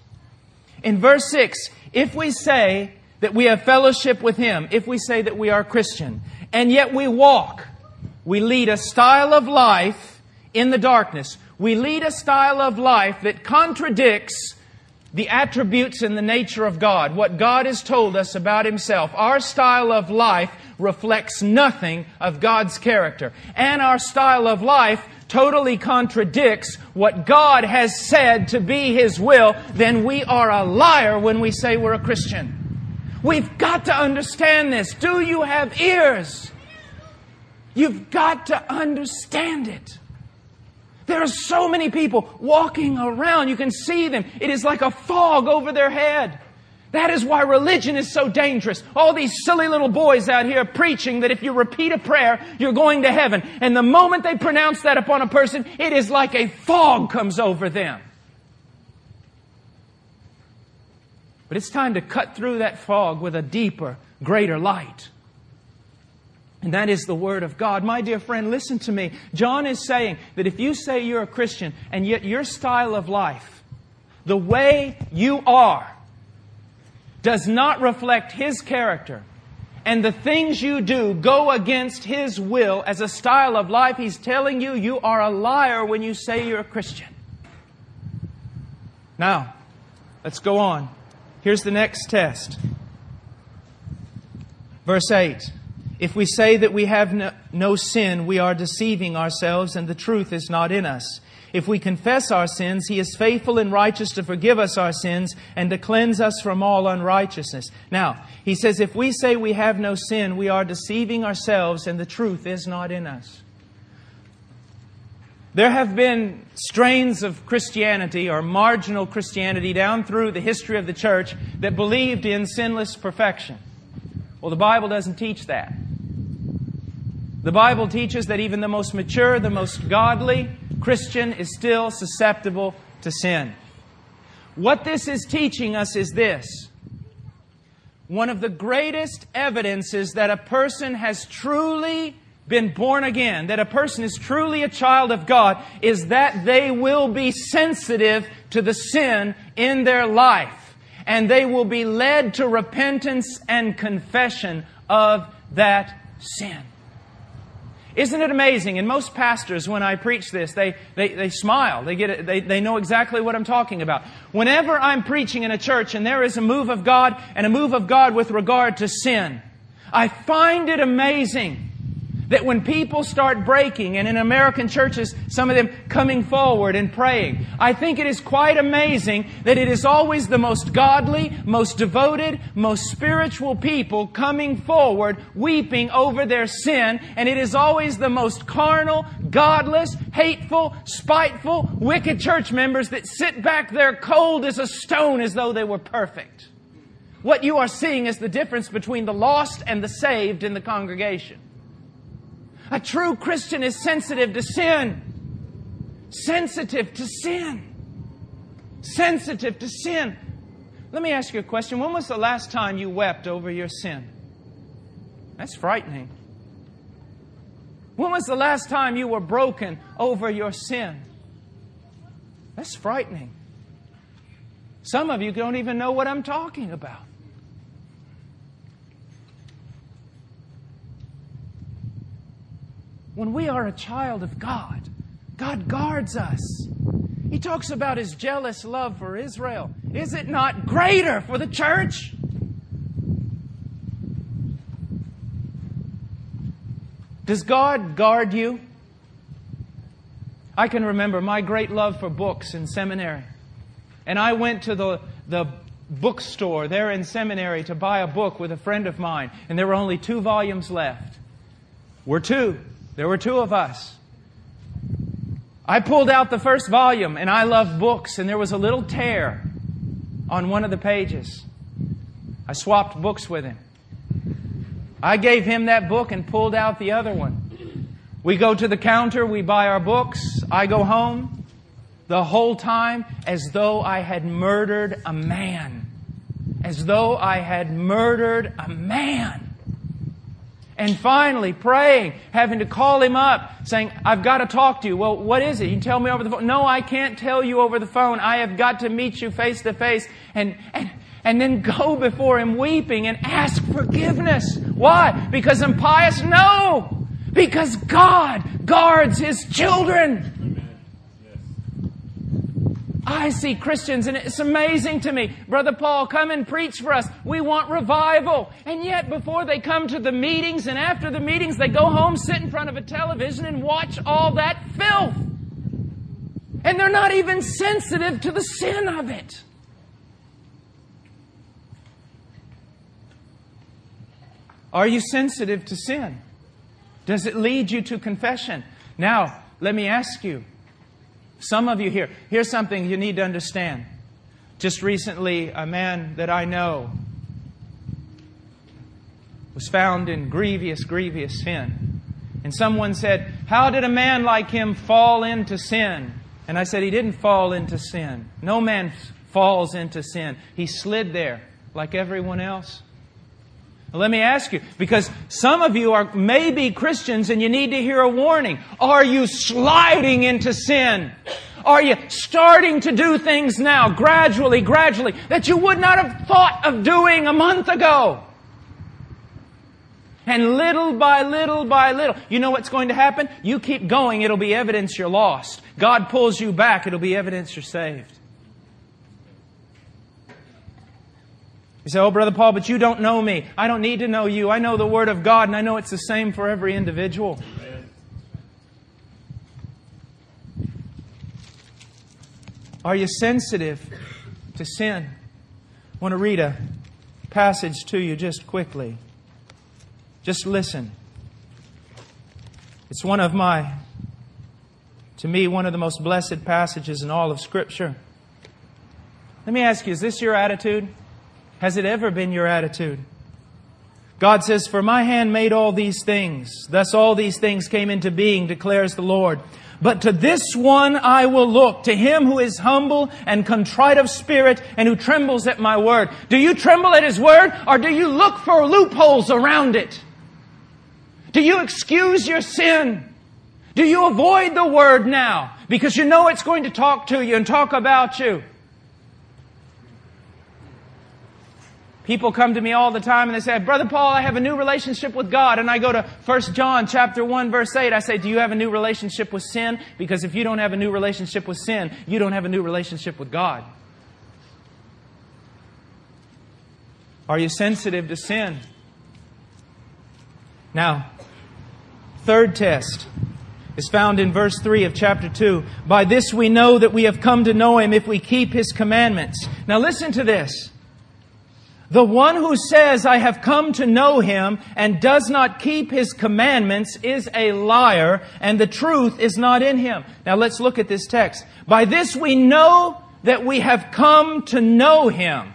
In verse 6, if we say that we have fellowship with Him, if we say that we are Christian, and yet we walk, we lead a style of life in the darkness. We lead a style of life that contradicts the attributes and the nature of God, what God has told us about Himself. Our style of life reflects nothing of God's character. And our style of life totally contradicts what God has said to be His will, then we are a liar when we say we're a Christian. We've got to understand this. Do you have ears? You've got to understand it. There are so many people walking around. You can see them. It is like a fog over their head. That is why religion is so dangerous. All these silly little boys out here preaching that if you repeat a prayer, you're going to heaven. And the moment they pronounce that upon a person, it is like a fog comes over them. But it's time to cut through that fog with a deeper, greater light. And that is the Word of God. My dear friend, listen to me. John is saying that if you say you're a Christian and yet your style of life, the way you are, does not reflect His character, and the things you do go against His will as a style of life, He's telling you you are a liar when you say you're a Christian. Now, let's go on. Here's the next test. Verse 8. If we say that we have no, no, sin, we are deceiving ourselves and the truth is not in us. If we confess our sins, He is faithful and righteous to forgive us our sins and to cleanse us from all unrighteousness. Now, He says, if we say we have no sin, we are deceiving ourselves and the truth is not in us. There have been strains of Christianity or marginal Christianity down through the history of the church that believed in sinless perfection. Well, the Bible doesn't teach that. The Bible teaches that even the most mature, the most godly, Christian is still susceptible to sin. What this is teaching us is this. One of the greatest evidences that a person has truly been born again, that a person is truly a child of God, is that they will be sensitive to the sin in their life. And they will be led to repentance and confession of that sin. Isn't it amazing? And most pastors, when I preach this, they, they, they smile. They, get it, they, they know exactly what I'm talking about. Whenever I'm preaching in a church and there is a move of God and a move of God with regard to sin, I find it amazing that when people start breaking, and in American churches, some of them coming forward and praying, I think it is quite amazing that it is always the most godly, most devoted, most spiritual people coming forward, weeping over their sin, and it is always the most carnal, godless, hateful, spiteful, wicked church members that sit back there cold as a stone as though they were perfect. What you are seeing is the difference between the lost and the saved in the congregation. A true Christian is sensitive to sin. Sensitive to sin. Sensitive to sin. Let me ask you a question. When was the last time you wept over your sin? That's frightening. When was the last time you were broken over your sin? That's frightening. Some of you don't even know what I'm talking about. When we are a child of God, God guards us. He talks about his jealous love for Israel. Is it not greater for the church? Does God guard you? I can remember my great love for books in seminary. And I went to the, the bookstore there in seminary to buy a book with a friend of mine, and there were only two volumes left. We're two. There were two of us. I pulled out the first volume, and I love books, and there was a little tear on one of the pages. I swapped books with him. I gave him that book and pulled out the other one. We go to the counter, we buy our books, I go home, the whole time as though I had murdered a man. As though I had murdered a man. And finally, praying, having to call him up, saying, I've got to talk to you. Well, what is it? You tell me over the phone. No, I can't tell you over the phone. I have got to meet you face to face. And, and, and then go before him weeping and ask forgiveness. Why? Because I'm pious? No! Because God guards His children. I see Christians and it's amazing to me. Brother Paul, come and preach for us. We want revival. And yet before they come to the meetings and after the meetings, they go home, sit in front of a television and watch all that filth. And they're not even sensitive to the sin of it. Are you sensitive to sin? Does it lead you to confession? Now, let me ask you. Some of you here, here's something you need to understand. Just recently, a man that I know was found in grievous, grievous sin. And someone said, How did a man like him fall into sin? And I said, He didn't fall into sin. No man falls into sin. He slid there like everyone else. Let me ask you, because some of you are maybe Christians and you need to hear a warning. Are you sliding into sin? Are you starting to do things now, gradually, gradually, that you would not have thought of doing a month ago? And little by little by little, you know what's going to happen? You keep going, it'll be evidence you're lost. God pulls you back, it'll be evidence you're saved. You say, Oh, Brother Paul, but you don't know me. I don't need to know you. I know the Word of God, and I know it's the same for every individual. Are you sensitive to sin? I want to read a passage to you just quickly. Just listen. It's one of my, to me, one of the most blessed passages in all of Scripture. Let me ask you, is this your attitude? Has it ever been your attitude? God says, For my hand made all these things. Thus all these things came into being, declares the Lord. But to this one I will look, to him who is humble and contrite of spirit and who trembles at my word. Do you tremble at his word or do you look for loopholes around it? Do you excuse your sin? Do you avoid the word now because you know it's going to talk to you and talk about you? People come to me all the time and they say, Brother Paul, I have a new relationship with God. And I go to 1 John chapter 1 verse 8. I say, do you have a new relationship with sin? Because if you don't have a new relationship with sin, you don't have a new relationship with God. Are you sensitive to sin? Now, third test is found in verse 3 of chapter 2. By this we know that we have come to know Him if we keep His commandments. Now listen to this. The one who says, I have come to know him and does not keep his commandments is a liar and the truth is not in him. Now let's look at this text. By this we know that we have come to know him.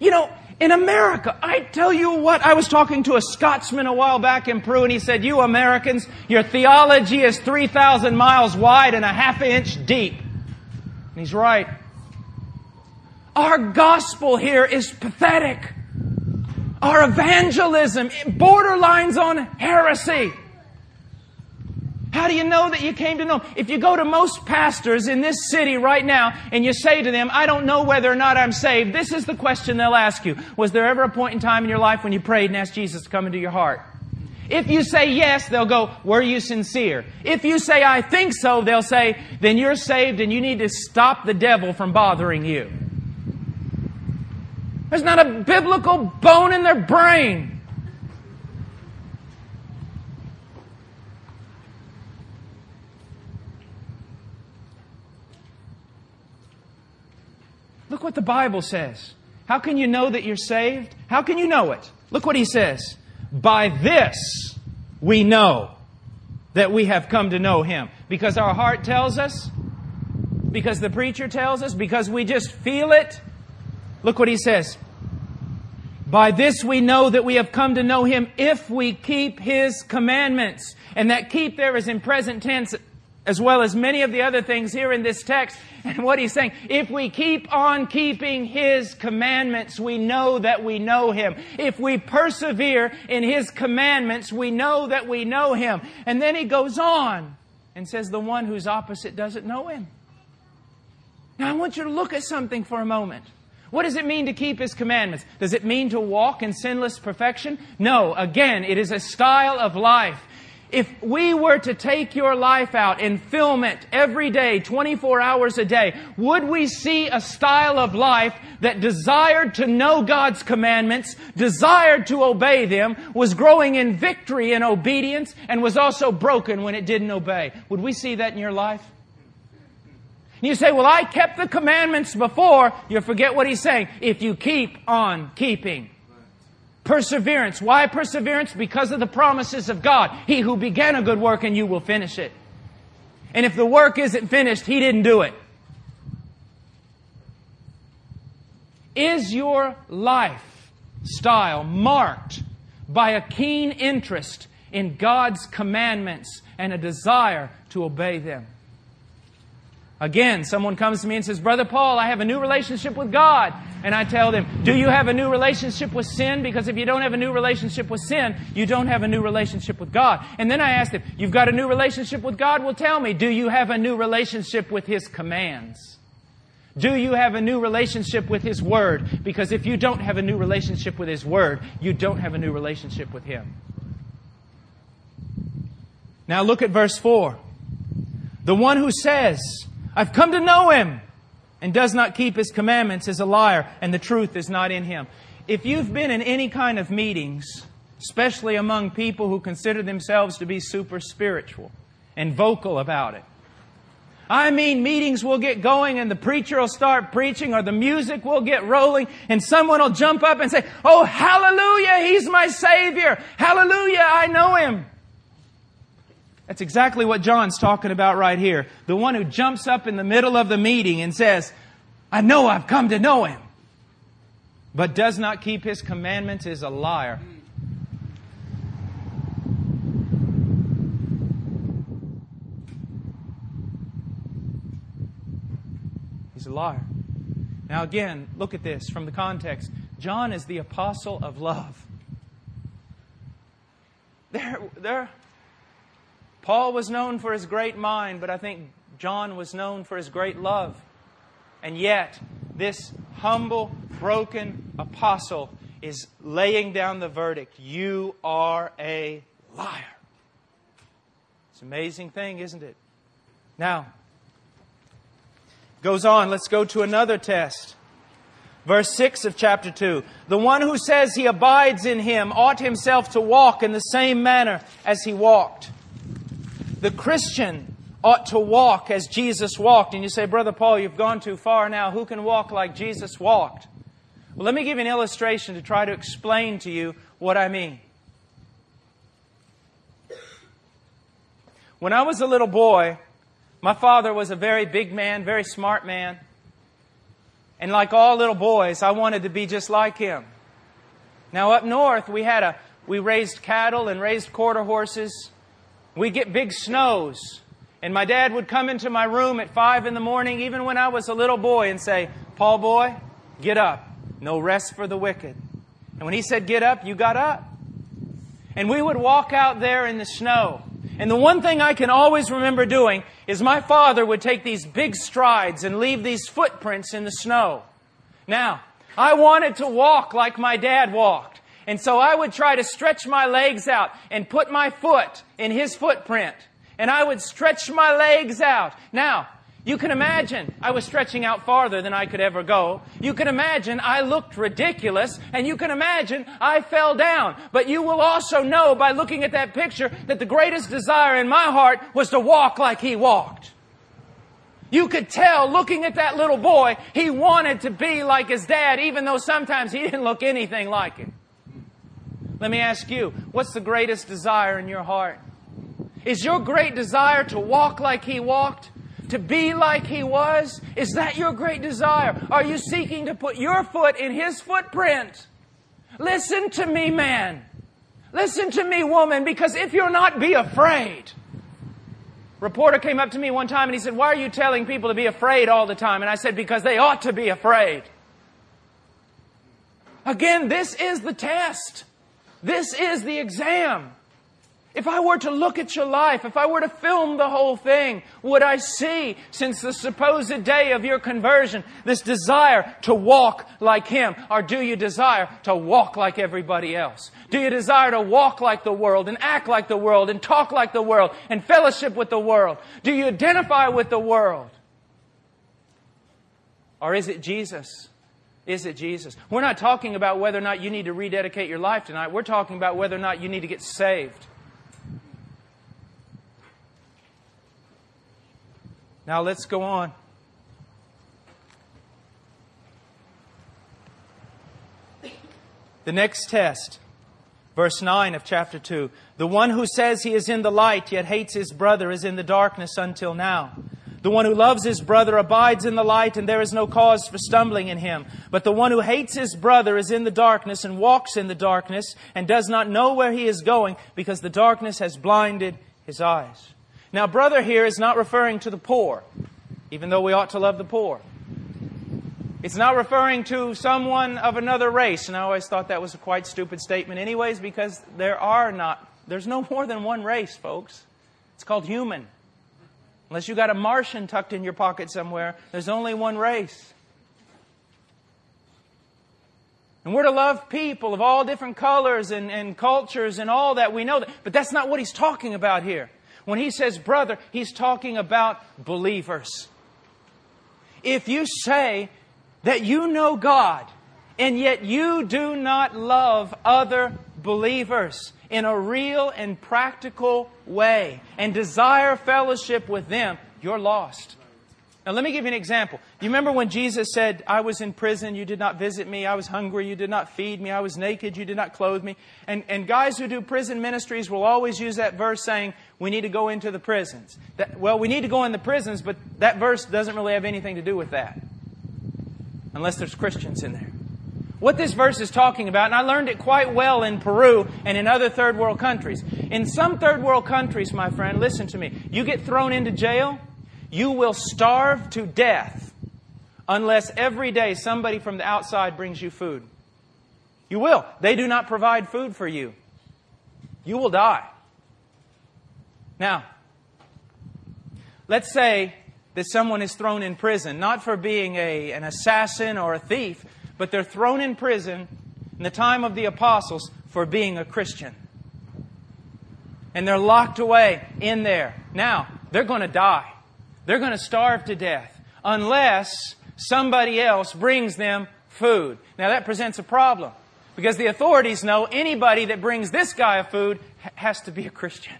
You know, in America, I tell you what, I was talking to a Scotsman a while back in Peru and he said, you Americans, your theology is 3,000 miles wide and a half inch deep. And he's right. Our gospel here is pathetic. Our evangelism borderlines on heresy. How do you know that you came to know? If you go to most pastors in this city right now and you say to them, I don't know whether or not I'm saved, this is the question they'll ask you. Was there ever a point in time in your life when you prayed and asked Jesus to come into your heart? If you say yes, they'll go, were you sincere? If you say I think so, they'll say, then you're saved and you need to stop the devil from bothering you. There's not a biblical bone in their brain. Look what the Bible says. How can you know that you're saved? How can you know it? Look what he says. By this we know that we have come to know him. Because our heart tells us, because the preacher tells us, because we just feel it, Look what he says. By this we know that we have come to know him if we keep his commandments. And that keep there is in present tense as well as many of the other things here in this text. And what he's saying, if we keep on keeping his commandments, we know that we know him. If we persevere in his commandments, we know that we know him. And then he goes on and says, the one whose opposite doesn't know him. Now I want you to look at something for a moment. What does it mean to keep His commandments? Does it mean to walk in sinless perfection? No. Again, it is a style of life. If we were to take your life out and film it every day, 24 hours a day, would we see a style of life that desired to know God's commandments, desired to obey them, was growing in victory and obedience, and was also broken when it didn't obey? Would we see that in your life? You say, well, I kept the commandments before. You forget what he's saying. If you keep on keeping. Perseverance. Why perseverance? Because of the promises of God. He who began a good work and you will finish it. And if the work isn't finished, He didn't do it. Is your lifestyle marked by a keen interest in God's commandments and a desire to obey them? Again, someone comes to me and says, Brother Paul, I have a new relationship with God. And I tell them, Do you have a new relationship with sin? Because if you don't have a new relationship with sin, you don't have a new relationship with God. And then I ask them, You've got a new relationship with God? Well, tell me, do you have a new relationship with His commands? Do you have a new relationship with His Word? Because if you don't have a new relationship with His Word, you don't have a new relationship with Him. Now look at verse 4. The one who says, I've come to know him and does not keep his commandments is a liar, and the truth is not in him. If you've been in any kind of meetings, especially among people who consider themselves to be super spiritual and vocal about it, I mean, meetings will get going and the preacher will start preaching or the music will get rolling and someone will jump up and say, Oh, hallelujah, he's my savior. Hallelujah, I know him. That's exactly what John's talking about right here. The one who jumps up in the middle of the meeting and says, I know I've come to know him, but does not keep his commandments is a liar. He's a liar. Now, again, look at this from the context. John is the apostle of love. There, there, Paul was known for his great mind, but I think John was known for his great love. And yet, this humble, broken apostle is laying down the verdict you are a liar. It's an amazing thing, isn't it? Now, goes on, let's go to another test. Verse 6 of chapter 2. The one who says he abides in him ought himself to walk in the same manner as he walked. The Christian ought to walk as Jesus walked. And you say, Brother Paul, you've gone too far now. Who can walk like Jesus walked? Well, let me give you an illustration to try to explain to you what I mean. When I was a little boy, my father was a very big man, very smart man. And like all little boys, I wanted to be just like him. Now up north, we had a, we raised cattle and raised quarter horses we get big snows. And my dad would come into my room at five in the morning, even when I was a little boy, and say, Paul boy, get up. No rest for the wicked. And when he said get up, you got up. And we would walk out there in the snow. And the one thing I can always remember doing is my father would take these big strides and leave these footprints in the snow. Now, I wanted to walk like my dad walked. And so I would try to stretch my legs out and put my foot in his footprint. And I would stretch my legs out. Now, you can imagine I was stretching out farther than I could ever go. You can imagine I looked ridiculous and you can imagine I fell down. But you will also know by looking at that picture that the greatest desire in my heart was to walk like he walked. You could tell looking at that little boy, he wanted to be like his dad even though sometimes he didn't look anything like him. Let me ask you, what's the greatest desire in your heart? Is your great desire to walk like He walked? To be like He was? Is that your great desire? Are you seeking to put your foot in His footprint? Listen to me, man. Listen to me, woman, because if you're not, be afraid. Reporter came up to me one time and he said, Why are you telling people to be afraid all the time? And I said, Because they ought to be afraid. Again, this is the test. This is the exam. If I were to look at your life, if I were to film the whole thing, would I see, since the supposed day of your conversion, this desire to walk like Him? Or do you desire to walk like everybody else? Do you desire to walk like the world and act like the world and talk like the world and fellowship with the world? Do you identify with the world? Or is it Jesus? Is it Jesus? We're not talking about whether or not you need to rededicate your life tonight. We're talking about whether or not you need to get saved. Now let's go on. The next test, verse 9 of chapter 2. The one who says he is in the light yet hates his brother is in the darkness until now. The one who loves his brother abides in the light, and there is no cause for stumbling in him. But the one who hates his brother is in the darkness and walks in the darkness and does not know where he is going because the darkness has blinded his eyes. Now, brother here is not referring to the poor, even though we ought to love the poor. It's not referring to someone of another race, and I always thought that was a quite stupid statement, anyways, because there are not, there's no more than one race, folks. It's called human. Unless you got a Martian tucked in your pocket somewhere, there's only one race. And we're to love people of all different colors and, and cultures and all that. We know that. But that's not what he's talking about here. When he says brother, he's talking about believers. If you say that you know God and yet you do not love other believers in a real and practical way and desire fellowship with them, you're lost. Now, let me give you an example. You remember when Jesus said, I was in prison, you did not visit me. I was hungry, you did not feed me. I was naked, you did not clothe me. And, and guys who do prison ministries will always use that verse saying, we need to go into the prisons. That, well, we need to go in the prisons, but that verse doesn't really have anything to do with that. Unless there's Christians in there. What this verse is talking about, and I learned it quite well in Peru and in other third world countries. In some third world countries, my friend, listen to me. You get thrown into jail, you will starve to death unless every day somebody from the outside brings you food. You will. They do not provide food for you. You will die. Now, let's say that someone is thrown in prison, not for being a, an assassin or a thief, but they're thrown in prison in the time of the apostles for being a Christian. And they're locked away in there. Now, they're going to die. They're going to starve to death unless somebody else brings them food. Now that presents a problem because the authorities know anybody that brings this guy food has to be a Christian.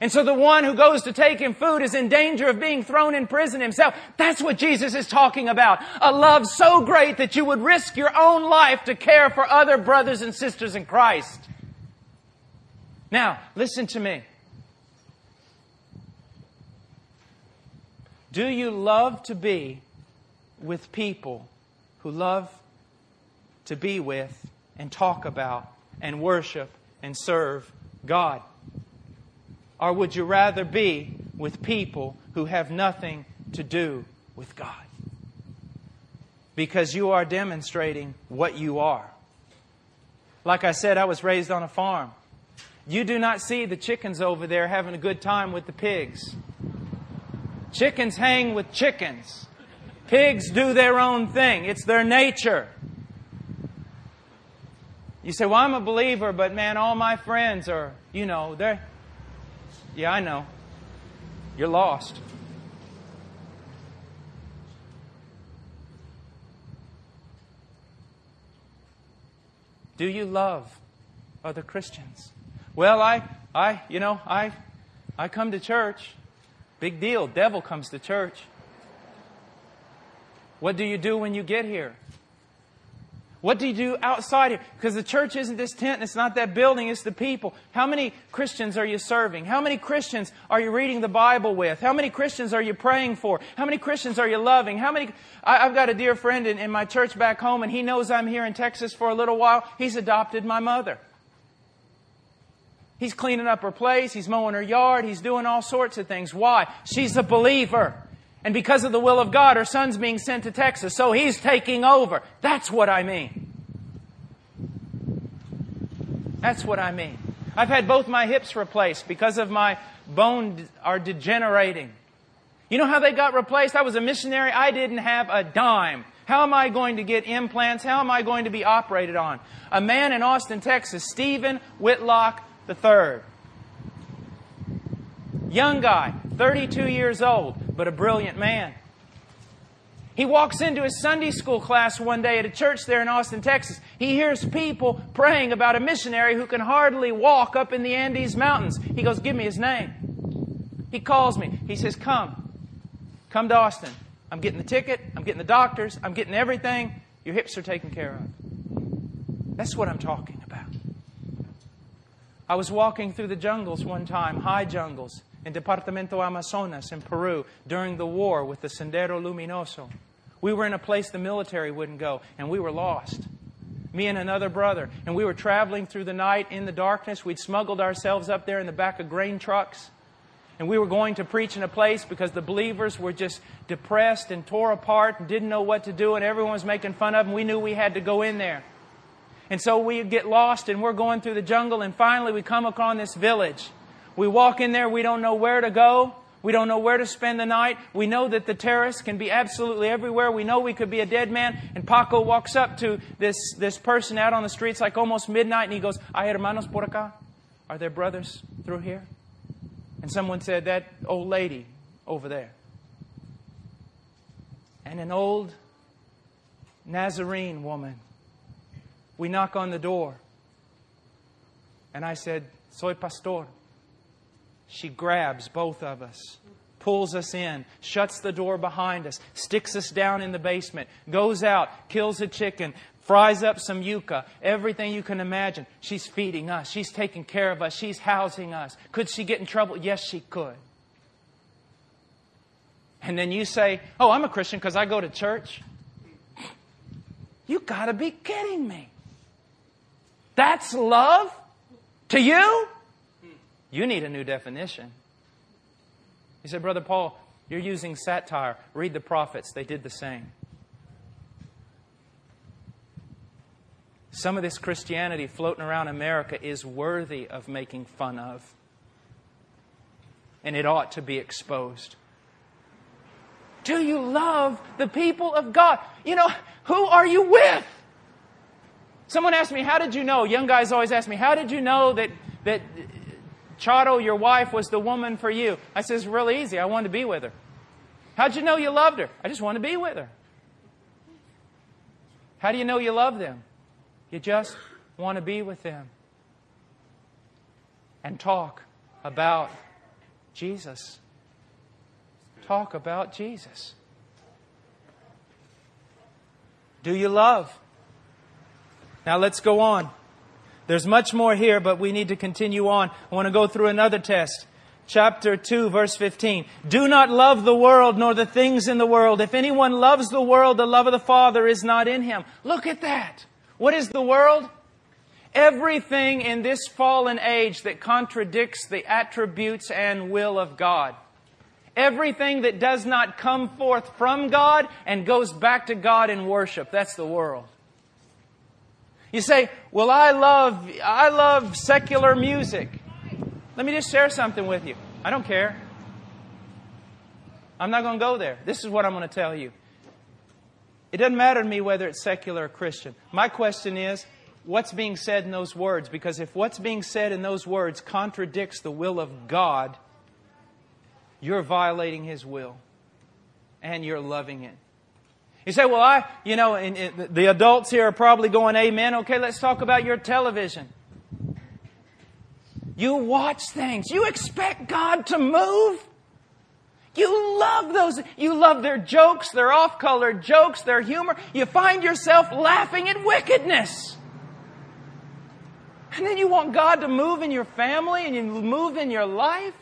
And so the one who goes to take him food is in danger of being thrown in prison himself. That's what Jesus is talking about. A love so great that you would risk your own life to care for other brothers and sisters in Christ. Now, listen to me. Do you love to be with people who love to be with and talk about and worship and serve God? Or would you rather be with people who have nothing to do with God? Because you are demonstrating what you are. Like I said, I was raised on a farm. You do not see the chickens over there having a good time with the pigs. Chickens hang with chickens. Pigs do their own thing. It's their nature. You say, well, I'm a believer, but man, all my friends are, you know, they're. Yeah, I know. You're lost. Do you love other Christians? Well, I, I, you know, I, I come to church. Big deal. Devil comes to church. What do you do when you get here? What do you do outside here? Because the church isn't this tent it's not that building, it's the people. How many Christians are you serving? How many Christians are you reading the Bible with? How many Christians are you praying for? How many Christians are you loving? How many? I, have got a dear friend in, in my church back home and he knows I'm here in Texas for a little while. He's adopted my mother. He's cleaning up her place. He's mowing her yard. He's doing all sorts of things. Why? She's a believer. And because of the will of God, her son's being sent to Texas. So he's taking over. That's what I mean. That's what I mean. I've had both my hips replaced because of my bone are degenerating. You know how they got replaced? I was a missionary. I didn't have a dime. How am I going to get implants? How am I going to be operated on? A man in Austin, Texas, Stephen Whitlock III. Young guy, 32 years old, but a brilliant man. He walks into his Sunday school class one day at a church there in Austin, Texas. He hears people praying about a missionary who can hardly walk up in the Andes Mountains. He goes, Give me his name. He calls me. He says, Come. Come to Austin. I'm getting the ticket. I'm getting the doctors. I'm getting everything. Your hips are taken care of. That's what I'm talking about. I was walking through the jungles one time, high jungles, in Departamento Amazonas in Peru during the war with the Sendero Luminoso. We were in a place the military wouldn't go, and we were lost. Me and another brother. And we were traveling through the night in the darkness. We'd smuggled ourselves up there in the back of grain trucks. And we were going to preach in a place because the believers were just depressed and tore apart and didn't know what to do, and everyone was making fun of them. We knew we had to go in there. And so we get lost, and we're going through the jungle, and finally we come upon this village. We walk in there, we don't know where to go. We don't know where to spend the night. We know that the terrorists can be absolutely everywhere. We know we could be a dead man. And Paco walks up to this, this person out on the streets like almost midnight and he goes, Hay hermanos por acá? Are there brothers through here? And someone said, That old lady over there. And an old Nazarene woman. We knock on the door. And I said, Soy pastor. She grabs both of us, pulls us in, shuts the door behind us, sticks us down in the basement, goes out, kills a chicken, fries up some yuca, everything you can imagine. She's feeding us. She's taking care of us. She's housing us. Could she get in trouble? Yes, she could. And then you say, Oh, I'm a Christian because I go to church. You got to be kidding me. That's love to you? You need a new definition. He said, Brother Paul, you're using satire. Read the prophets, they did the same. Some of this Christianity floating around America is worthy of making fun of. And it ought to be exposed. Do you love the people of God? You know, who are you with? Someone asked me, How did you know? Young guys always ask me, How did you know that, that Charo, your wife, was the woman for you. I It's really easy. I wanted to be with her. How'd you know you loved her? I just wanted to be with her. How do you know you love them? You just want to be with them and talk about Jesus. Talk about Jesus. Do you love? Now let's go on. There's much more here, but we need to continue on. I want to go through another test. Chapter 2, verse 15. Do not love the world nor the things in the world. If anyone loves the world, the love of the Father is not in him. Look at that. What is the world? Everything in this fallen age that contradicts the attributes and will of God. Everything that does not come forth from God and goes back to God in worship. That's the world. You say, well, I love, I love secular music. Let me just share something with you. I don't care. I'm not going to go there. This is what I'm going to tell you. It doesn't matter to me whether it's secular or Christian. My question is, what's being said in those words? Because if what's being said in those words contradicts the will of God, you're violating His will and you're loving it. You say, well, I, you know, and, and the adults here are probably going, amen. Okay, let's talk about your television. You watch things. You expect God to move. You love those. You love their jokes, their off color jokes, their humor. You find yourself laughing at wickedness. And then you want God to move in your family and you move in your life.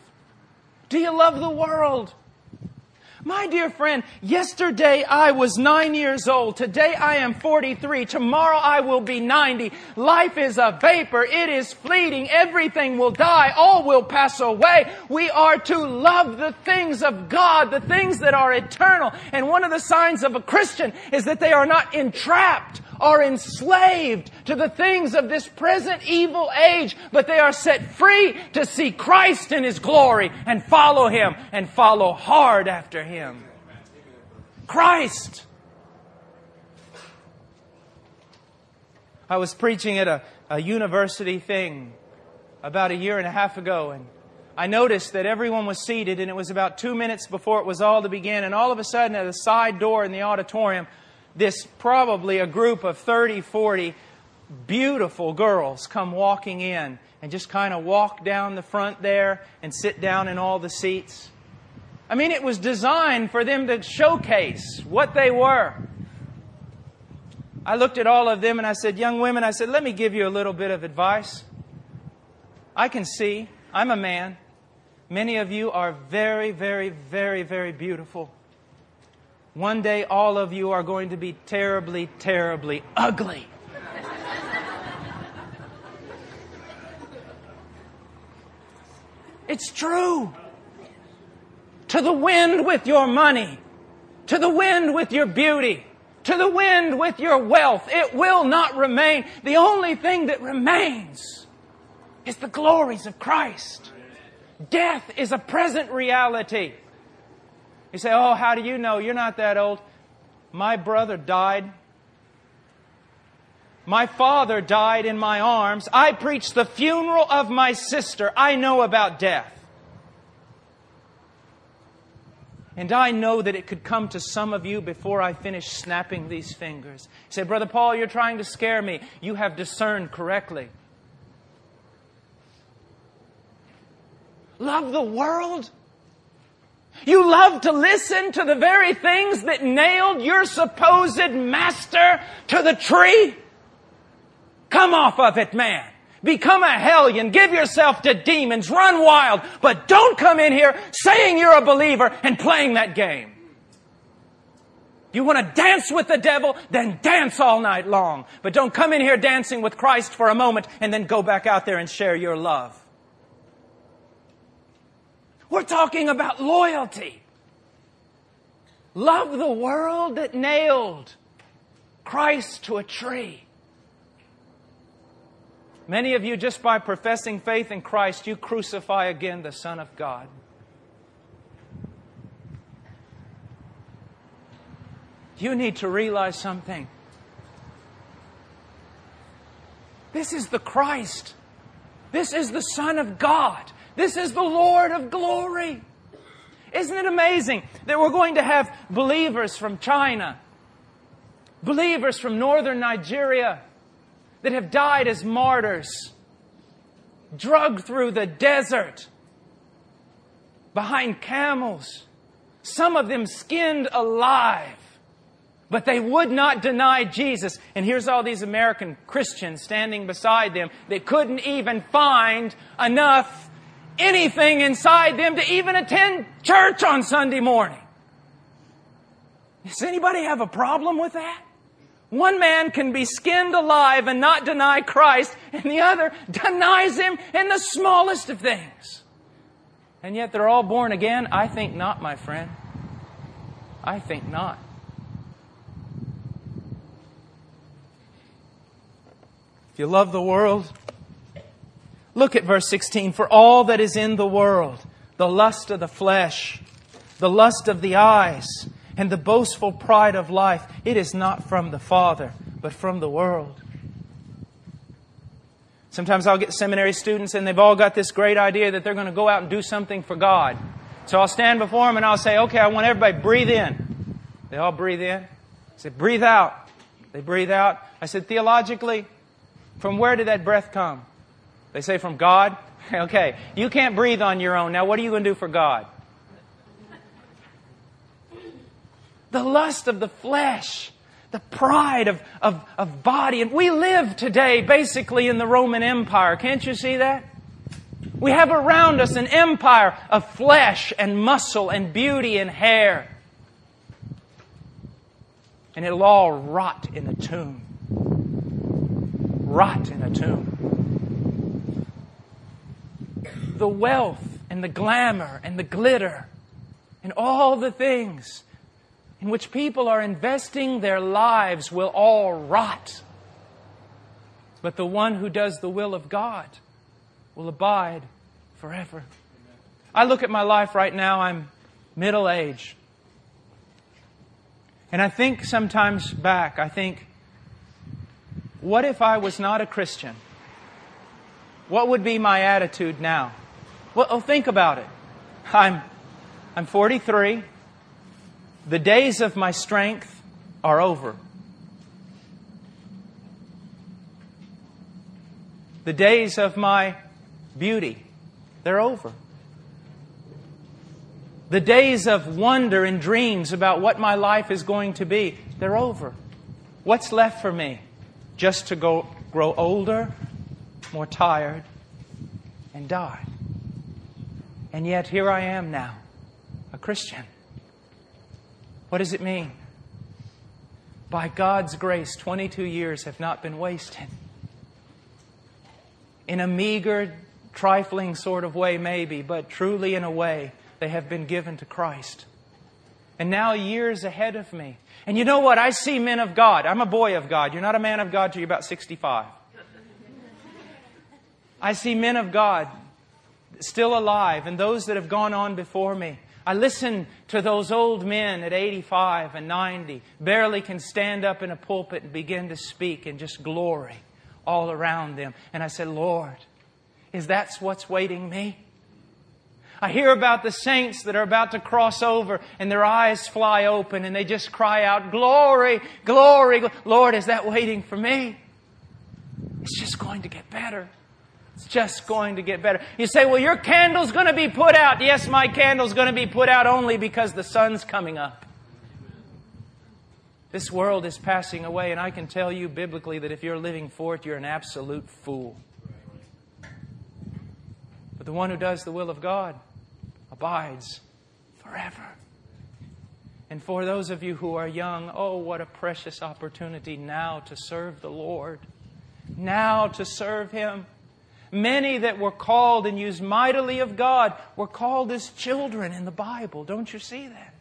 Do you love the world? My dear friend, yesterday I was nine years old. Today I am 43. Tomorrow I will be 90. Life is a vapor. It is fleeting. Everything will die. All will pass away. We are to love the things of God, the things that are eternal. And one of the signs of a Christian is that they are not entrapped are enslaved to the things of this present evil age, but they are set free to see Christ in His glory and follow Him and follow hard after Him. Christ. I was preaching at a, a university thing about a year and a half ago, and I noticed that everyone was seated, and it was about two minutes before it was all to begin, and all of a sudden, at a side door in the auditorium, this probably a group of 30, 40 beautiful girls come walking in and just kind of walk down the front there and sit down in all the seats. I mean, it was designed for them to showcase what they were. I looked at all of them and I said, Young women, I said, let me give you a little bit of advice. I can see, I'm a man. Many of you are very, very, very, very beautiful. One day, all of you are going to be terribly, terribly ugly. it's true. To the wind with your money, to the wind with your beauty to the wind with your wealth. It will not remain. The only thing that remains is the glories of Christ. Death is a present reality. You say, Oh, how do you know? You're not that old. My brother died. My father died in my arms. I preached the funeral of my sister. I know about death. And I know that it could come to some of you before I finish snapping these fingers. You say, Brother Paul, you're trying to scare me. You have discerned correctly. Love the world? You love to listen to the very things that nailed your supposed master to the tree? Come off of it, man. Become a hellion. Give yourself to demons. Run wild. But don't come in here saying you're a believer and playing that game. You want to dance with the devil? Then dance all night long. But don't come in here dancing with Christ for a moment and then go back out there and share your love. We're talking about loyalty. Love the world that nailed Christ to a tree. Many of you, just by professing faith in Christ, you crucify again the Son of God. You need to realize something. This is the Christ. This is the Son of God. This is the Lord of glory. Isn't it amazing that we're going to have believers from China, believers from northern Nigeria, that have died as martyrs, drugged through the desert behind camels, some of them skinned alive. But they would not deny Jesus. And here's all these American Christians standing beside them that couldn't even find enough anything inside them to even attend church on Sunday morning. Does anybody have a problem with that? One man can be skinned alive and not deny Christ, and the other denies Him in the smallest of things. And yet they're all born again? I think not, my friend. I think not. If you love the world, look at verse 16. For all that is in the world, the lust of the flesh, the lust of the eyes, and the boastful pride of life, it is not from the Father, but from the world. Sometimes I'll get seminary students and they've all got this great idea that they're going to go out and do something for God. So I'll stand before them and I'll say, okay, I want everybody breathe in. They all breathe in. I said, breathe out. They breathe out. I said, theologically, from where did that breath come? They say, from God. okay, you can't breathe on your own. Now, what are you going to do for God? the lust of the flesh, the pride of, of, of body. And we live today basically in the Roman Empire. Can't you see that? We have around us an empire of flesh and muscle and beauty and hair. And it'll all rot in a tomb. Rot in a tomb. The wealth and the glamour and the glitter and all the things in which people are investing their lives will all rot. But the one who does the will of God will abide forever. I look at my life right now, I'm middle age. And I think sometimes back, I think, what if I was not a Christian? What would be my attitude now? Well, oh, think about it. I'm, I'm 43. The days of my strength are over. The days of my beauty, they're over. The days of wonder and dreams about what my life is going to be, they're over. What's left for me? Just to go, grow older, more tired, and die. And yet here I am now, a Christian. What does it mean? By God's grace, 22 years have not been wasted. In a meager, trifling sort of way, maybe, but truly in a way they have been given to Christ. And now years ahead of me. And you know what? I see men of God. I'm a boy of God. You're not a man of God till you're about 65. I see men of God still alive and those that have gone on before me. I listen to those old men at 85 and 90, barely can stand up in a pulpit and begin to speak and just glory all around them. And I said, Lord, is that what's waiting me? I hear about the saints that are about to cross over and their eyes fly open and they just cry out, Glory, glory. Lord, is that waiting for me? It's just going to get better. Just going to get better. You say, well, your candle's going to be put out. Yes, my candle's going to be put out only because the sun's coming up. This world is passing away, and I can tell you biblically that if you're living for it, you're an absolute fool. But the one who does the will of God abides forever. And for those of you who are young, oh, what a precious opportunity now to serve the Lord. Now to serve Him. Many that were called and used mightily of God were called as children in the Bible. Don't you see that?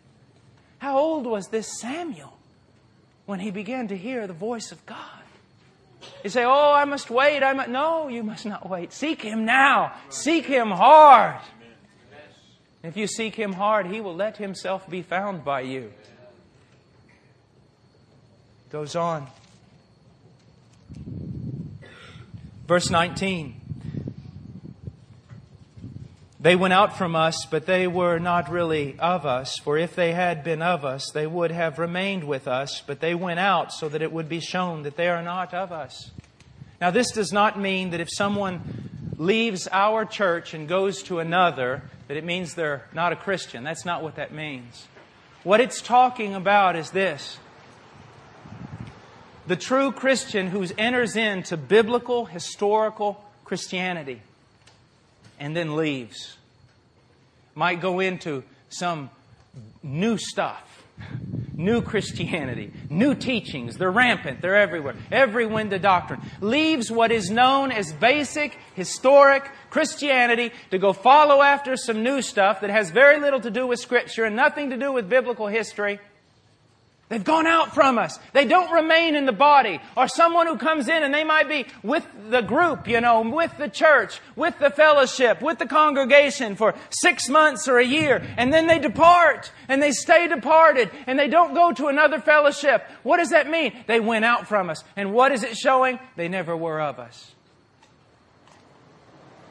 How old was this Samuel when he began to hear the voice of God? You say, Oh, I must wait. I must. No, you must not wait. Seek Him now. Seek Him hard. If you seek Him hard, He will let Himself be found by you. Goes on. Verse 19. They went out from us, but they were not really of us. For if they had been of us, they would have remained with us. But they went out so that it would be shown that they are not of us. Now, this does not mean that if someone leaves our church and goes to another, that it means they're not a Christian. That's not what that means. What it's talking about is this the true Christian who enters into biblical, historical Christianity and then leaves might go into some new stuff, new Christianity, new teachings. They're rampant, they're everywhere. Every wind of doctrine leaves what is known as basic, historic Christianity to go follow after some new stuff that has very little to do with Scripture and nothing to do with biblical history. They've gone out from us. They don't remain in the body. Or someone who comes in and they might be with the group, you know, with the church, with the fellowship, with the congregation for six months or a year. And then they depart and they stay departed and they don't go to another fellowship. What does that mean? They went out from us. And what is it showing? They never were of us.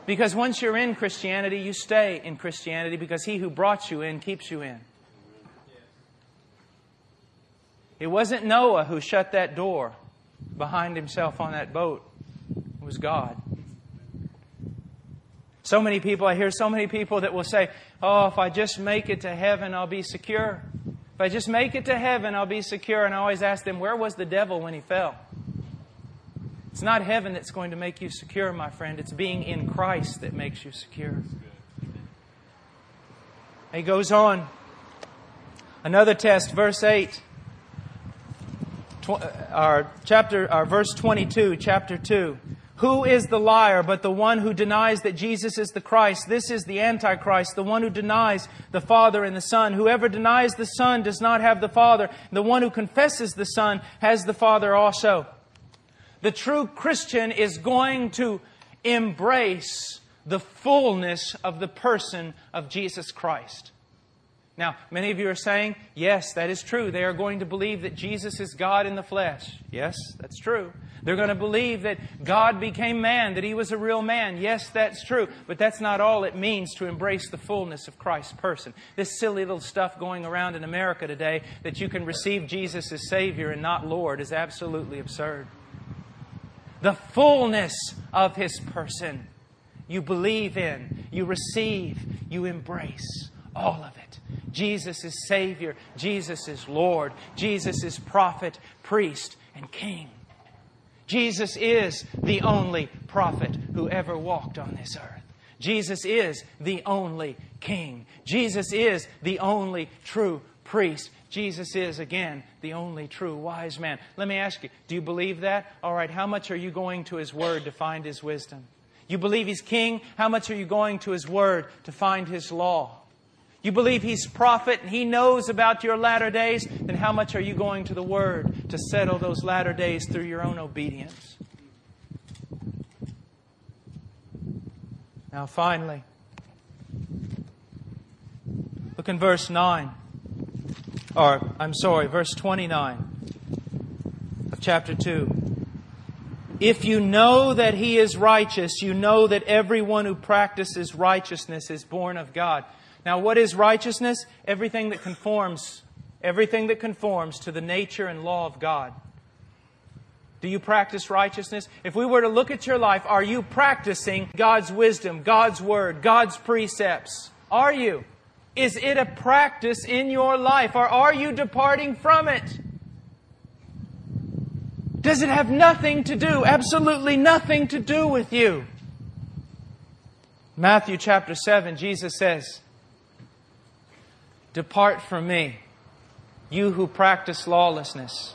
Because once you're in Christianity, you stay in Christianity because he who brought you in keeps you in. It wasn't Noah who shut that door behind himself on that boat. It was God. So many people, I hear so many people that will say, Oh, if I just make it to heaven, I'll be secure. If I just make it to heaven, I'll be secure. And I always ask them, Where was the devil when he fell? It's not heaven that's going to make you secure, my friend. It's being in Christ that makes you secure. He goes on. Another test, verse 8 our chapter, our verse 22, chapter 2. Who is the liar but the one who denies that Jesus is the Christ? This is the Antichrist, the one who denies the Father and the Son. Whoever denies the Son does not have the Father. The one who confesses the Son has the Father also. The true Christian is going to embrace the fullness of the person of Jesus Christ. Now, many of you are saying, yes, that is true. They are going to believe that Jesus is God in the flesh. Yes, that's true. They're going to believe that God became man, that he was a real man. Yes, that's true. But that's not all it means to embrace the fullness of Christ's person. This silly little stuff going around in America today that you can receive Jesus as Savior and not Lord is absolutely absurd. The fullness of his person you believe in, you receive, you embrace all of it. Jesus is Savior. Jesus is Lord. Jesus is prophet, priest, and king. Jesus is the only prophet who ever walked on this earth. Jesus is the only king. Jesus is the only true priest. Jesus is, again, the only true wise man. Let me ask you, do you believe that? All right, how much are you going to his word to find his wisdom? You believe he's king? How much are you going to his word to find his law? You believe he's prophet and he knows about your latter days, then how much are you going to the Word to settle those latter days through your own obedience? Now, finally, look in verse 9. Or, I'm sorry, verse 29 of chapter 2. If you know that he is righteous, you know that everyone who practices righteousness is born of God. Now, what is righteousness? Everything that conforms, everything that conforms to the nature and law of God. Do you practice righteousness? If we were to look at your life, are you practicing God's wisdom, God's word, God's precepts? Are you? Is it a practice in your life, or are you departing from it? Does it have nothing to do, absolutely nothing to do with you? Matthew chapter 7, Jesus says, Depart from me, you who practice lawlessness.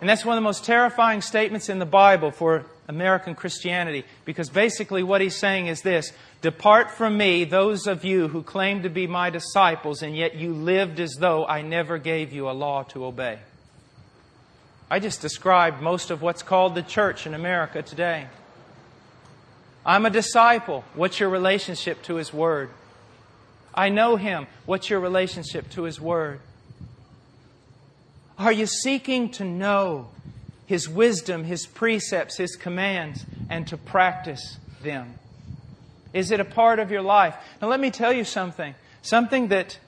And that's one of the most terrifying statements in the Bible for American Christianity because basically what he's saying is this Depart from me, those of you who claim to be my disciples, and yet you lived as though I never gave you a law to obey. I just described most of what's called the church in America today. I'm a disciple. What's your relationship to His Word? I know Him. What's your relationship to His Word? Are you seeking to know His wisdom, His precepts, His commands, and to practice them? Is it a part of your life? Now, let me tell you something. Something that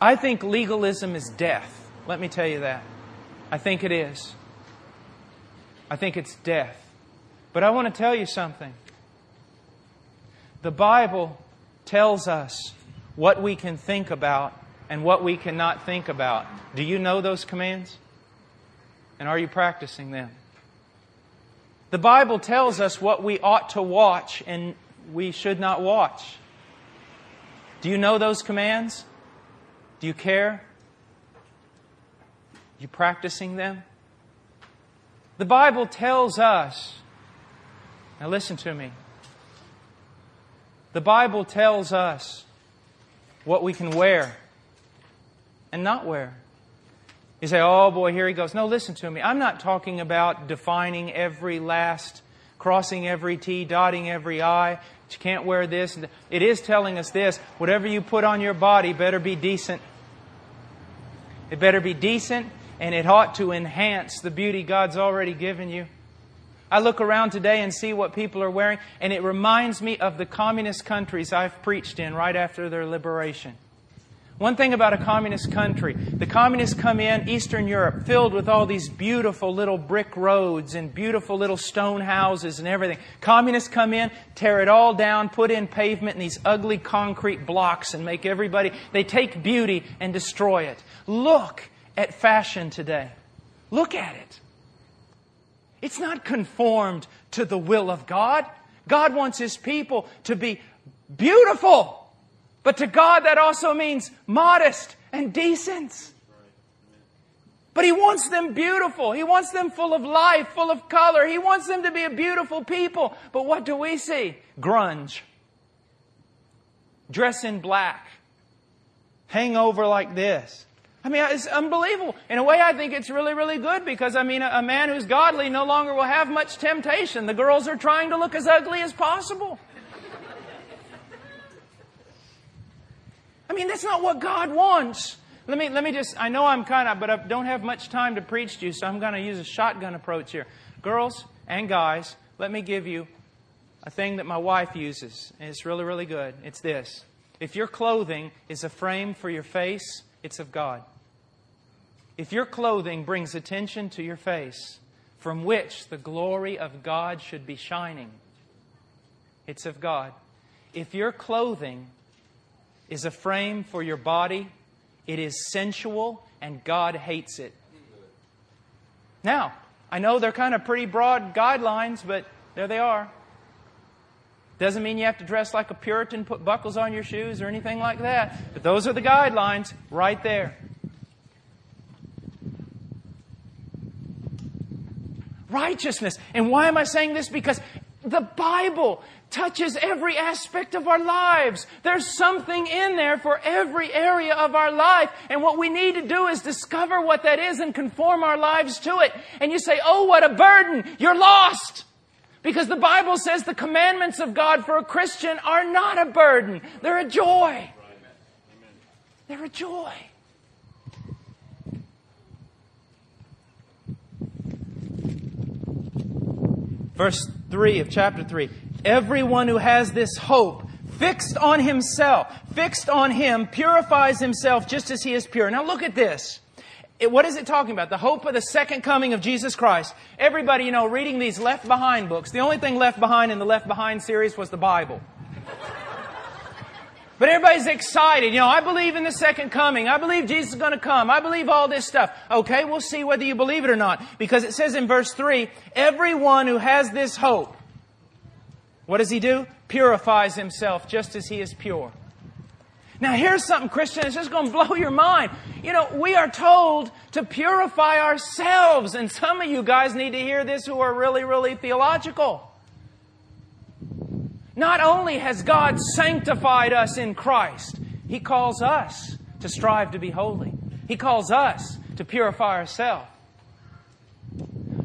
I think legalism is death. Let me tell you that. I think it is. I think it's death. But I want to tell you something. The Bible tells us what we can think about and what we cannot think about. Do you know those commands? And are you practicing them? The Bible tells us what we ought to watch and we should not watch. Do you know those commands? Do you care? You practicing them? The Bible tells us, now listen to me, the Bible tells us what we can wear and not wear. You say, oh boy, here he goes. No, listen to me. I'm not talking about defining every last, crossing every T, dotting every I. You can't wear this. It is telling us this whatever you put on your body better be decent. It better be decent, and it ought to enhance the beauty God's already given you. I look around today and see what people are wearing, and it reminds me of the communist countries I've preached in right after their liberation. One thing about a communist country, the communists come in, Eastern Europe, filled with all these beautiful little brick roads and beautiful little stone houses and everything. Communists come in, tear it all down, put in pavement and these ugly concrete blocks and make everybody, they take beauty and destroy it. Look at fashion today. Look at it. It's not conformed to the will of God. God wants His people to be beautiful. But to God, that also means modest and decent. But He wants them beautiful. He wants them full of life, full of color. He wants them to be a beautiful people. But what do we see? Grunge. Dress in black. Hang over like this. I mean, it's unbelievable. In a way, I think it's really, really good because, I mean, a, a man who's godly no longer will have much temptation. The girls are trying to look as ugly as possible. I mean, that's not what God wants. Let me, let me just, I know I'm kind of, but I don't have much time to preach to you, so I'm going to use a shotgun approach here. Girls and guys, let me give you a thing that my wife uses, and it's really, really good. It's this. If your clothing is a frame for your face, it's of God. If your clothing brings attention to your face, from which the glory of God should be shining, it's of God. If your clothing is a frame for your body, it is sensual and God hates it. Now, I know they're kind of pretty broad guidelines, but there they are. Doesn't mean you have to dress like a Puritan, put buckles on your shoes or anything like that. But those are the guidelines right there. Righteousness. And why am I saying this? Because the Bible touches every aspect of our lives. There's something in there for every area of our life. And what we need to do is discover what that is and conform our lives to it. And you say, oh, what a burden. You're lost. Because the Bible says the commandments of God for a Christian are not a burden. They're a joy. They're a joy. Verse 3 of chapter 3. Everyone who has this hope fixed on himself, fixed on him, purifies himself just as he is pure. Now look at this. It, what is it talking about? The hope of the second coming of Jesus Christ. Everybody, you know, reading these Left Behind books, the only thing left behind in the Left Behind series was the Bible. But everybody's excited. You know, I believe in the second coming. I believe Jesus is going to come. I believe all this stuff. Okay, we'll see whether you believe it or not. Because it says in verse 3, everyone who has this hope, what does he do? Purifies himself just as he is pure. Now, here's something, Christian, it's just going to blow your mind. You know, we are told to purify ourselves, and some of you guys need to hear this who are really, really theological. Not only has God sanctified us in Christ, He calls us to strive to be holy. He calls us to purify ourselves.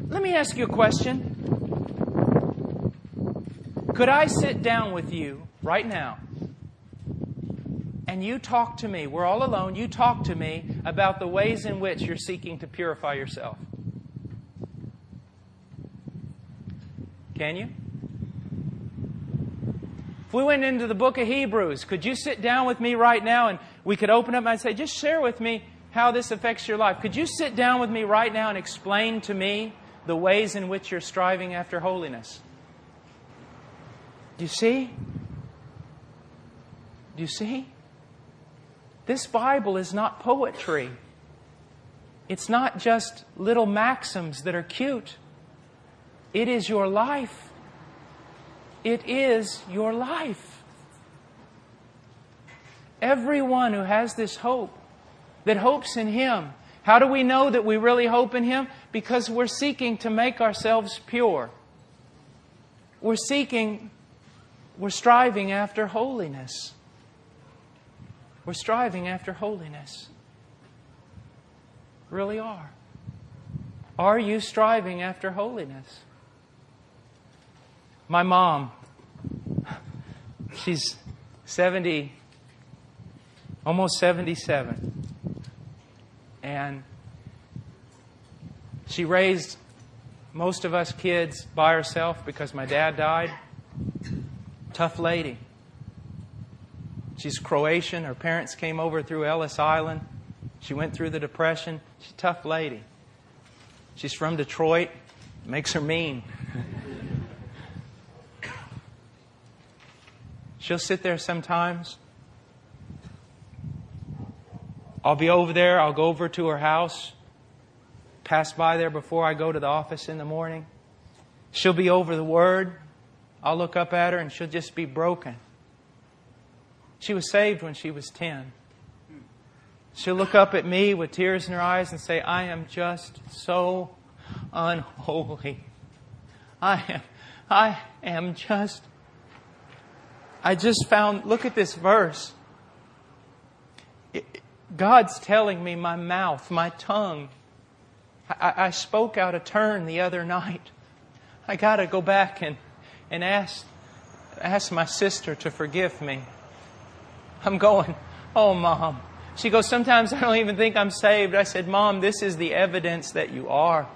Let me ask you a question. Could I sit down with you right now and you talk to me, we're all alone, you talk to me about the ways in which you're seeking to purify yourself. Can you? If we went into the book of Hebrews, could you sit down with me right now and we could open up and say, just share with me how this affects your life? Could you sit down with me right now and explain to me the ways in which you're striving after holiness? Do you see? Do you see? This Bible is not poetry. It's not just little maxims that are cute. It is your life. It is your life. Everyone who has this hope, that hopes in Him, how do we know that we really hope in Him? Because we're seeking to make ourselves pure. We're seeking, we're striving after holiness. We're striving after holiness. Really are. Are you striving after holiness? My mom, she's 70, almost 77. And she raised most of us kids by herself because my dad died. Tough lady. She's Croatian. Her parents came over through Ellis Island. She went through the Depression. She's a tough lady. She's from Detroit. Makes her mean. She'll sit there sometimes. I'll be over there. I'll go over to her house, pass by there before I go to the office in the morning. She'll be over the Word. I'll look up at her and she'll just be broken. She was saved when she was 10. She'll look up at me with tears in her eyes and say, I am just so unholy. I am, I am just, I just found, look at this verse. God's telling me my mouth, my tongue. I, I spoke out of turn the other night. I got to go back and, and ask, ask my sister to forgive me. I'm going, oh, Mom. She goes, Sometimes I don't even think I'm saved. I said, Mom, this is the evidence that you are.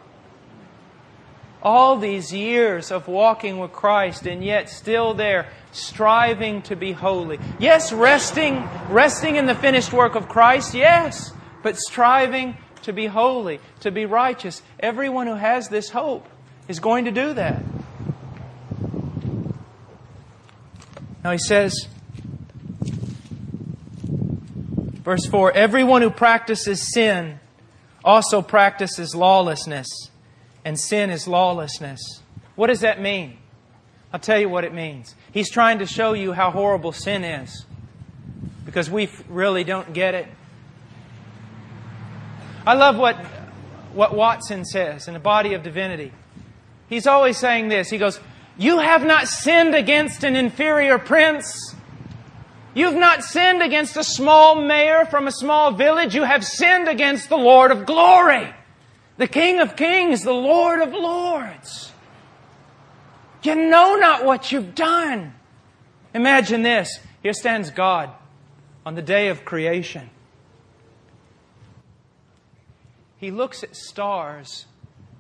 All these years of walking with Christ and yet still there, striving to be holy. Yes, resting, resting in the finished work of Christ, yes, but striving to be holy, to be righteous. Everyone who has this hope is going to do that. Now he says, verse 4 Everyone who practices sin also practices lawlessness, and sin is lawlessness. What does that mean? I'll tell you what it means. He's trying to show you how horrible sin is because we really don't get it. I love what, what Watson says in the body of divinity. He's always saying this. He goes, You have not sinned against an inferior prince. You've not sinned against a small mayor from a small village. You have sinned against the Lord of glory, the King of kings, the Lord of lords. You know not what you've done. Imagine this. Here stands God on the day of creation. He looks at stars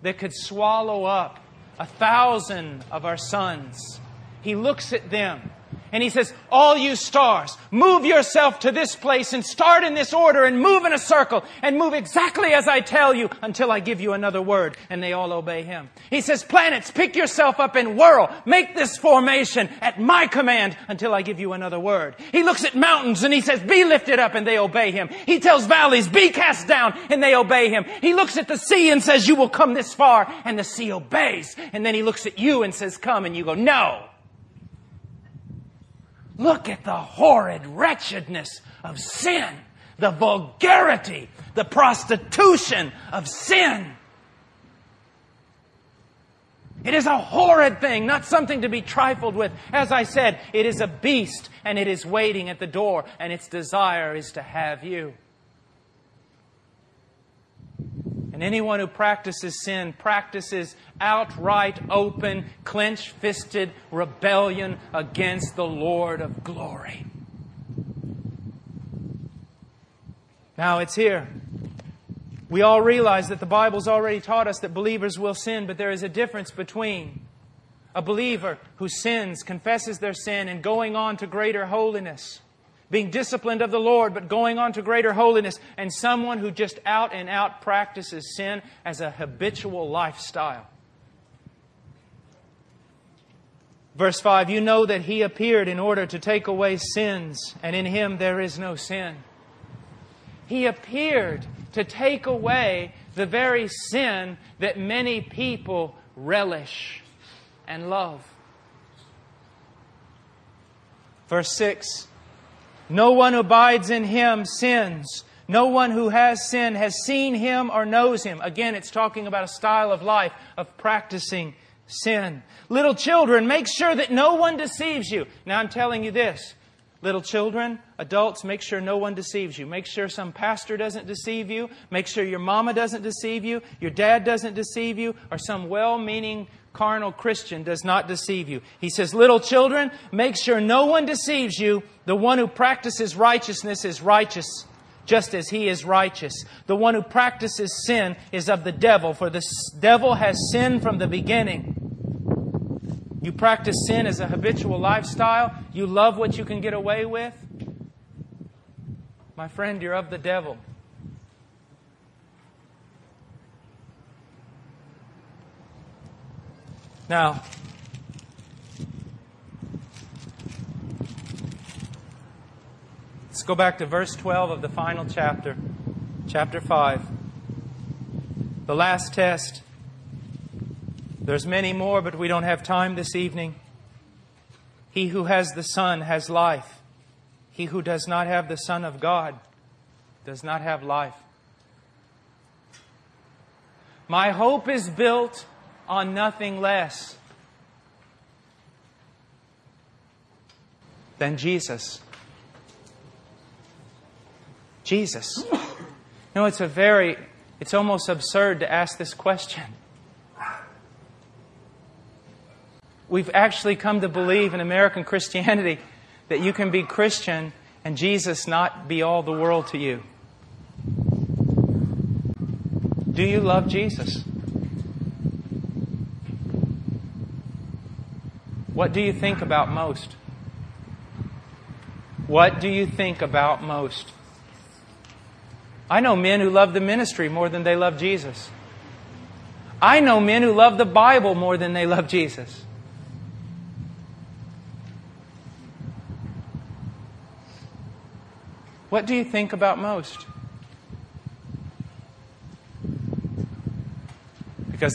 that could swallow up a thousand of our suns. He looks at them and he says, All you stars, move yourself to this place and start in this order and move in a circle and move exactly as I tell you until I give you another word. And they all obey him. He says, Planets, pick yourself up and whirl. Make this formation at my command until I give you another word. He looks at mountains and he says, Be lifted up and they obey him. He tells valleys, Be cast down and they obey him. He looks at the sea and says, You will come this far and the sea obeys. And then he looks at you and says, Come and you go, No. Look at the horrid wretchedness of sin, the vulgarity, the prostitution of sin. It is a horrid thing, not something to be trifled with. As I said, it is a beast and it is waiting at the door and its desire is to have you. And anyone who practices sin practices outright, open, clenched fisted rebellion against the Lord of glory. Now it's here. We all realize that the Bible's already taught us that believers will sin, but there is a difference between a believer who sins, confesses their sin, and going on to greater holiness being disciplined of the Lord, but going on to greater holiness, and someone who just out and out practices sin as a habitual lifestyle. Verse 5 You know that He appeared in order to take away sins, and in Him there is no sin. He appeared to take away the very sin that many people relish and love. Verse 6 no one who abides in him sins. No one who has sinned has seen him or knows him. Again, it's talking about a style of life of practicing sin. Little children, make sure that no one deceives you. Now I'm telling you this. Little children, adults, make sure no one deceives you. Make sure some pastor doesn't deceive you. Make sure your mama doesn't deceive you. Your dad doesn't deceive you. Or some well meaning carnal Christian does not deceive you. He says, Little children, make sure no one deceives you. The one who practices righteousness is righteous, just as he is righteous. The one who practices sin is of the devil, for the devil has sinned from the beginning. You practice sin as a habitual lifestyle. You love what you can get away with. My friend, you're of the devil. Now, let's go back to verse 12 of the final chapter, chapter 5. The last test. There's many more, but we don't have time this evening. He who has the Son has life. He who does not have the Son of God does not have life. My hope is built on nothing less than Jesus. Jesus. Know, it's a very, it's almost absurd to ask this question. We've actually come to believe in American Christianity that you can be Christian and Jesus not be all the world to you. Do you love Jesus? What do you think about most? What do you think about most? I know men who love the ministry more than they love Jesus. I know men who love the Bible more than they love Jesus. What do you think about most? Because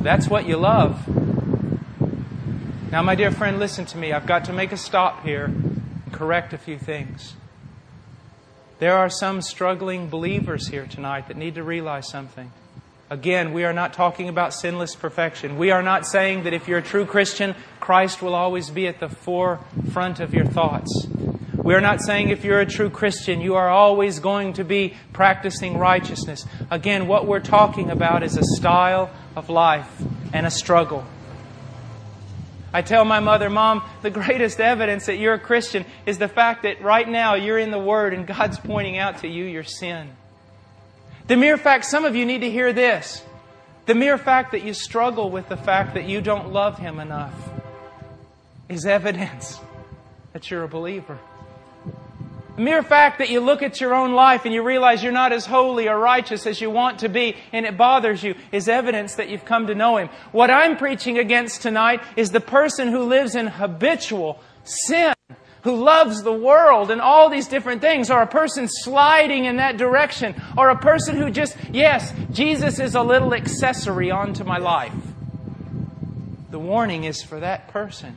that's what you love. Now, my dear friend, listen to me. I've got to make a stop here and correct a few things. There are some struggling believers here tonight that need to realize something. Again, we are not talking about sinless perfection. We are not saying that if you're a true Christian, Christ will always be at the forefront of your thoughts. We are not saying if you're a true Christian, you are always going to be practicing righteousness. Again, what we're talking about is a style of life and a struggle. I tell my mother, Mom, the greatest evidence that you're a Christian is the fact that right now you're in the Word and God's pointing out to you your sin. The mere fact, some of you need to hear this. The mere fact that you struggle with the fact that you don't love Him enough is evidence that you're a believer. The mere fact that you look at your own life and you realize you're not as holy or righteous as you want to be and it bothers you is evidence that you've come to know Him. What I'm preaching against tonight is the person who lives in habitual sin, who loves the world and all these different things, or a person sliding in that direction, or a person who just, yes, Jesus is a little accessory onto my life. The warning is for that person.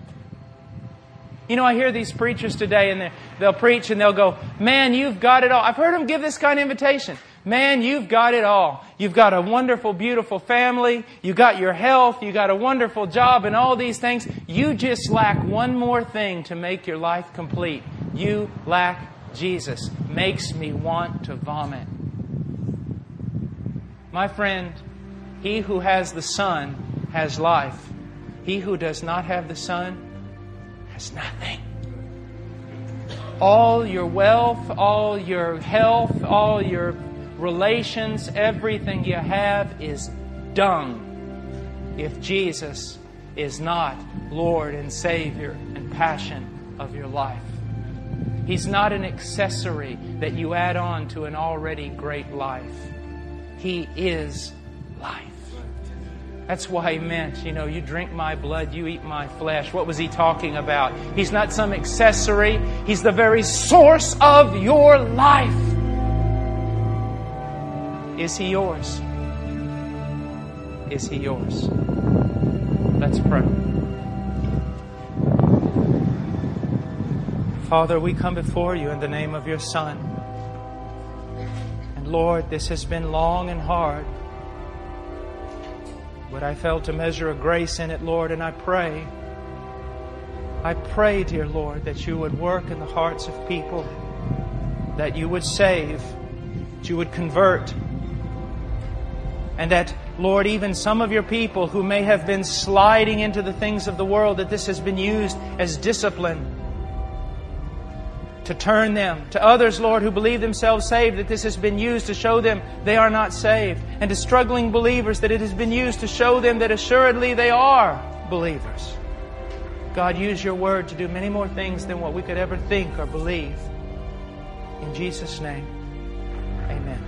You know, I hear these preachers today and they'll preach and they'll go, Man, you've got it all. I've heard them give this kind of invitation. Man, you've got it all. You've got a wonderful, beautiful family. You got your health. You got a wonderful job and all these things. You just lack one more thing to make your life complete. You lack Jesus. Makes me want to vomit. My friend, he who has the Son has life. He who does not have the Son has nothing. All your wealth, all your health, all your relations, everything you have is dung if Jesus is not Lord and Savior and passion of your life. He's not an accessory that you add on to an already great life. He is life. That's why he meant, you know, you drink my blood, you eat my flesh. What was he talking about? He's not some accessory, he's the very source of your life. Is he yours? Is he yours? Let's pray. Father, we come before you in the name of your Son. And Lord, this has been long and hard. But I felt to measure a grace in it, Lord, and I pray. I pray, dear Lord, that you would work in the hearts of people, that you would save, that you would convert, and that, Lord, even some of your people who may have been sliding into the things of the world, that this has been used as discipline to turn them. To others, Lord, who believe themselves saved, that this has been used to show them they are not saved. And to struggling believers, that it has been used to show them that assuredly they are believers. God, use your word to do many more things than what we could ever think or believe. In Jesus' name, amen.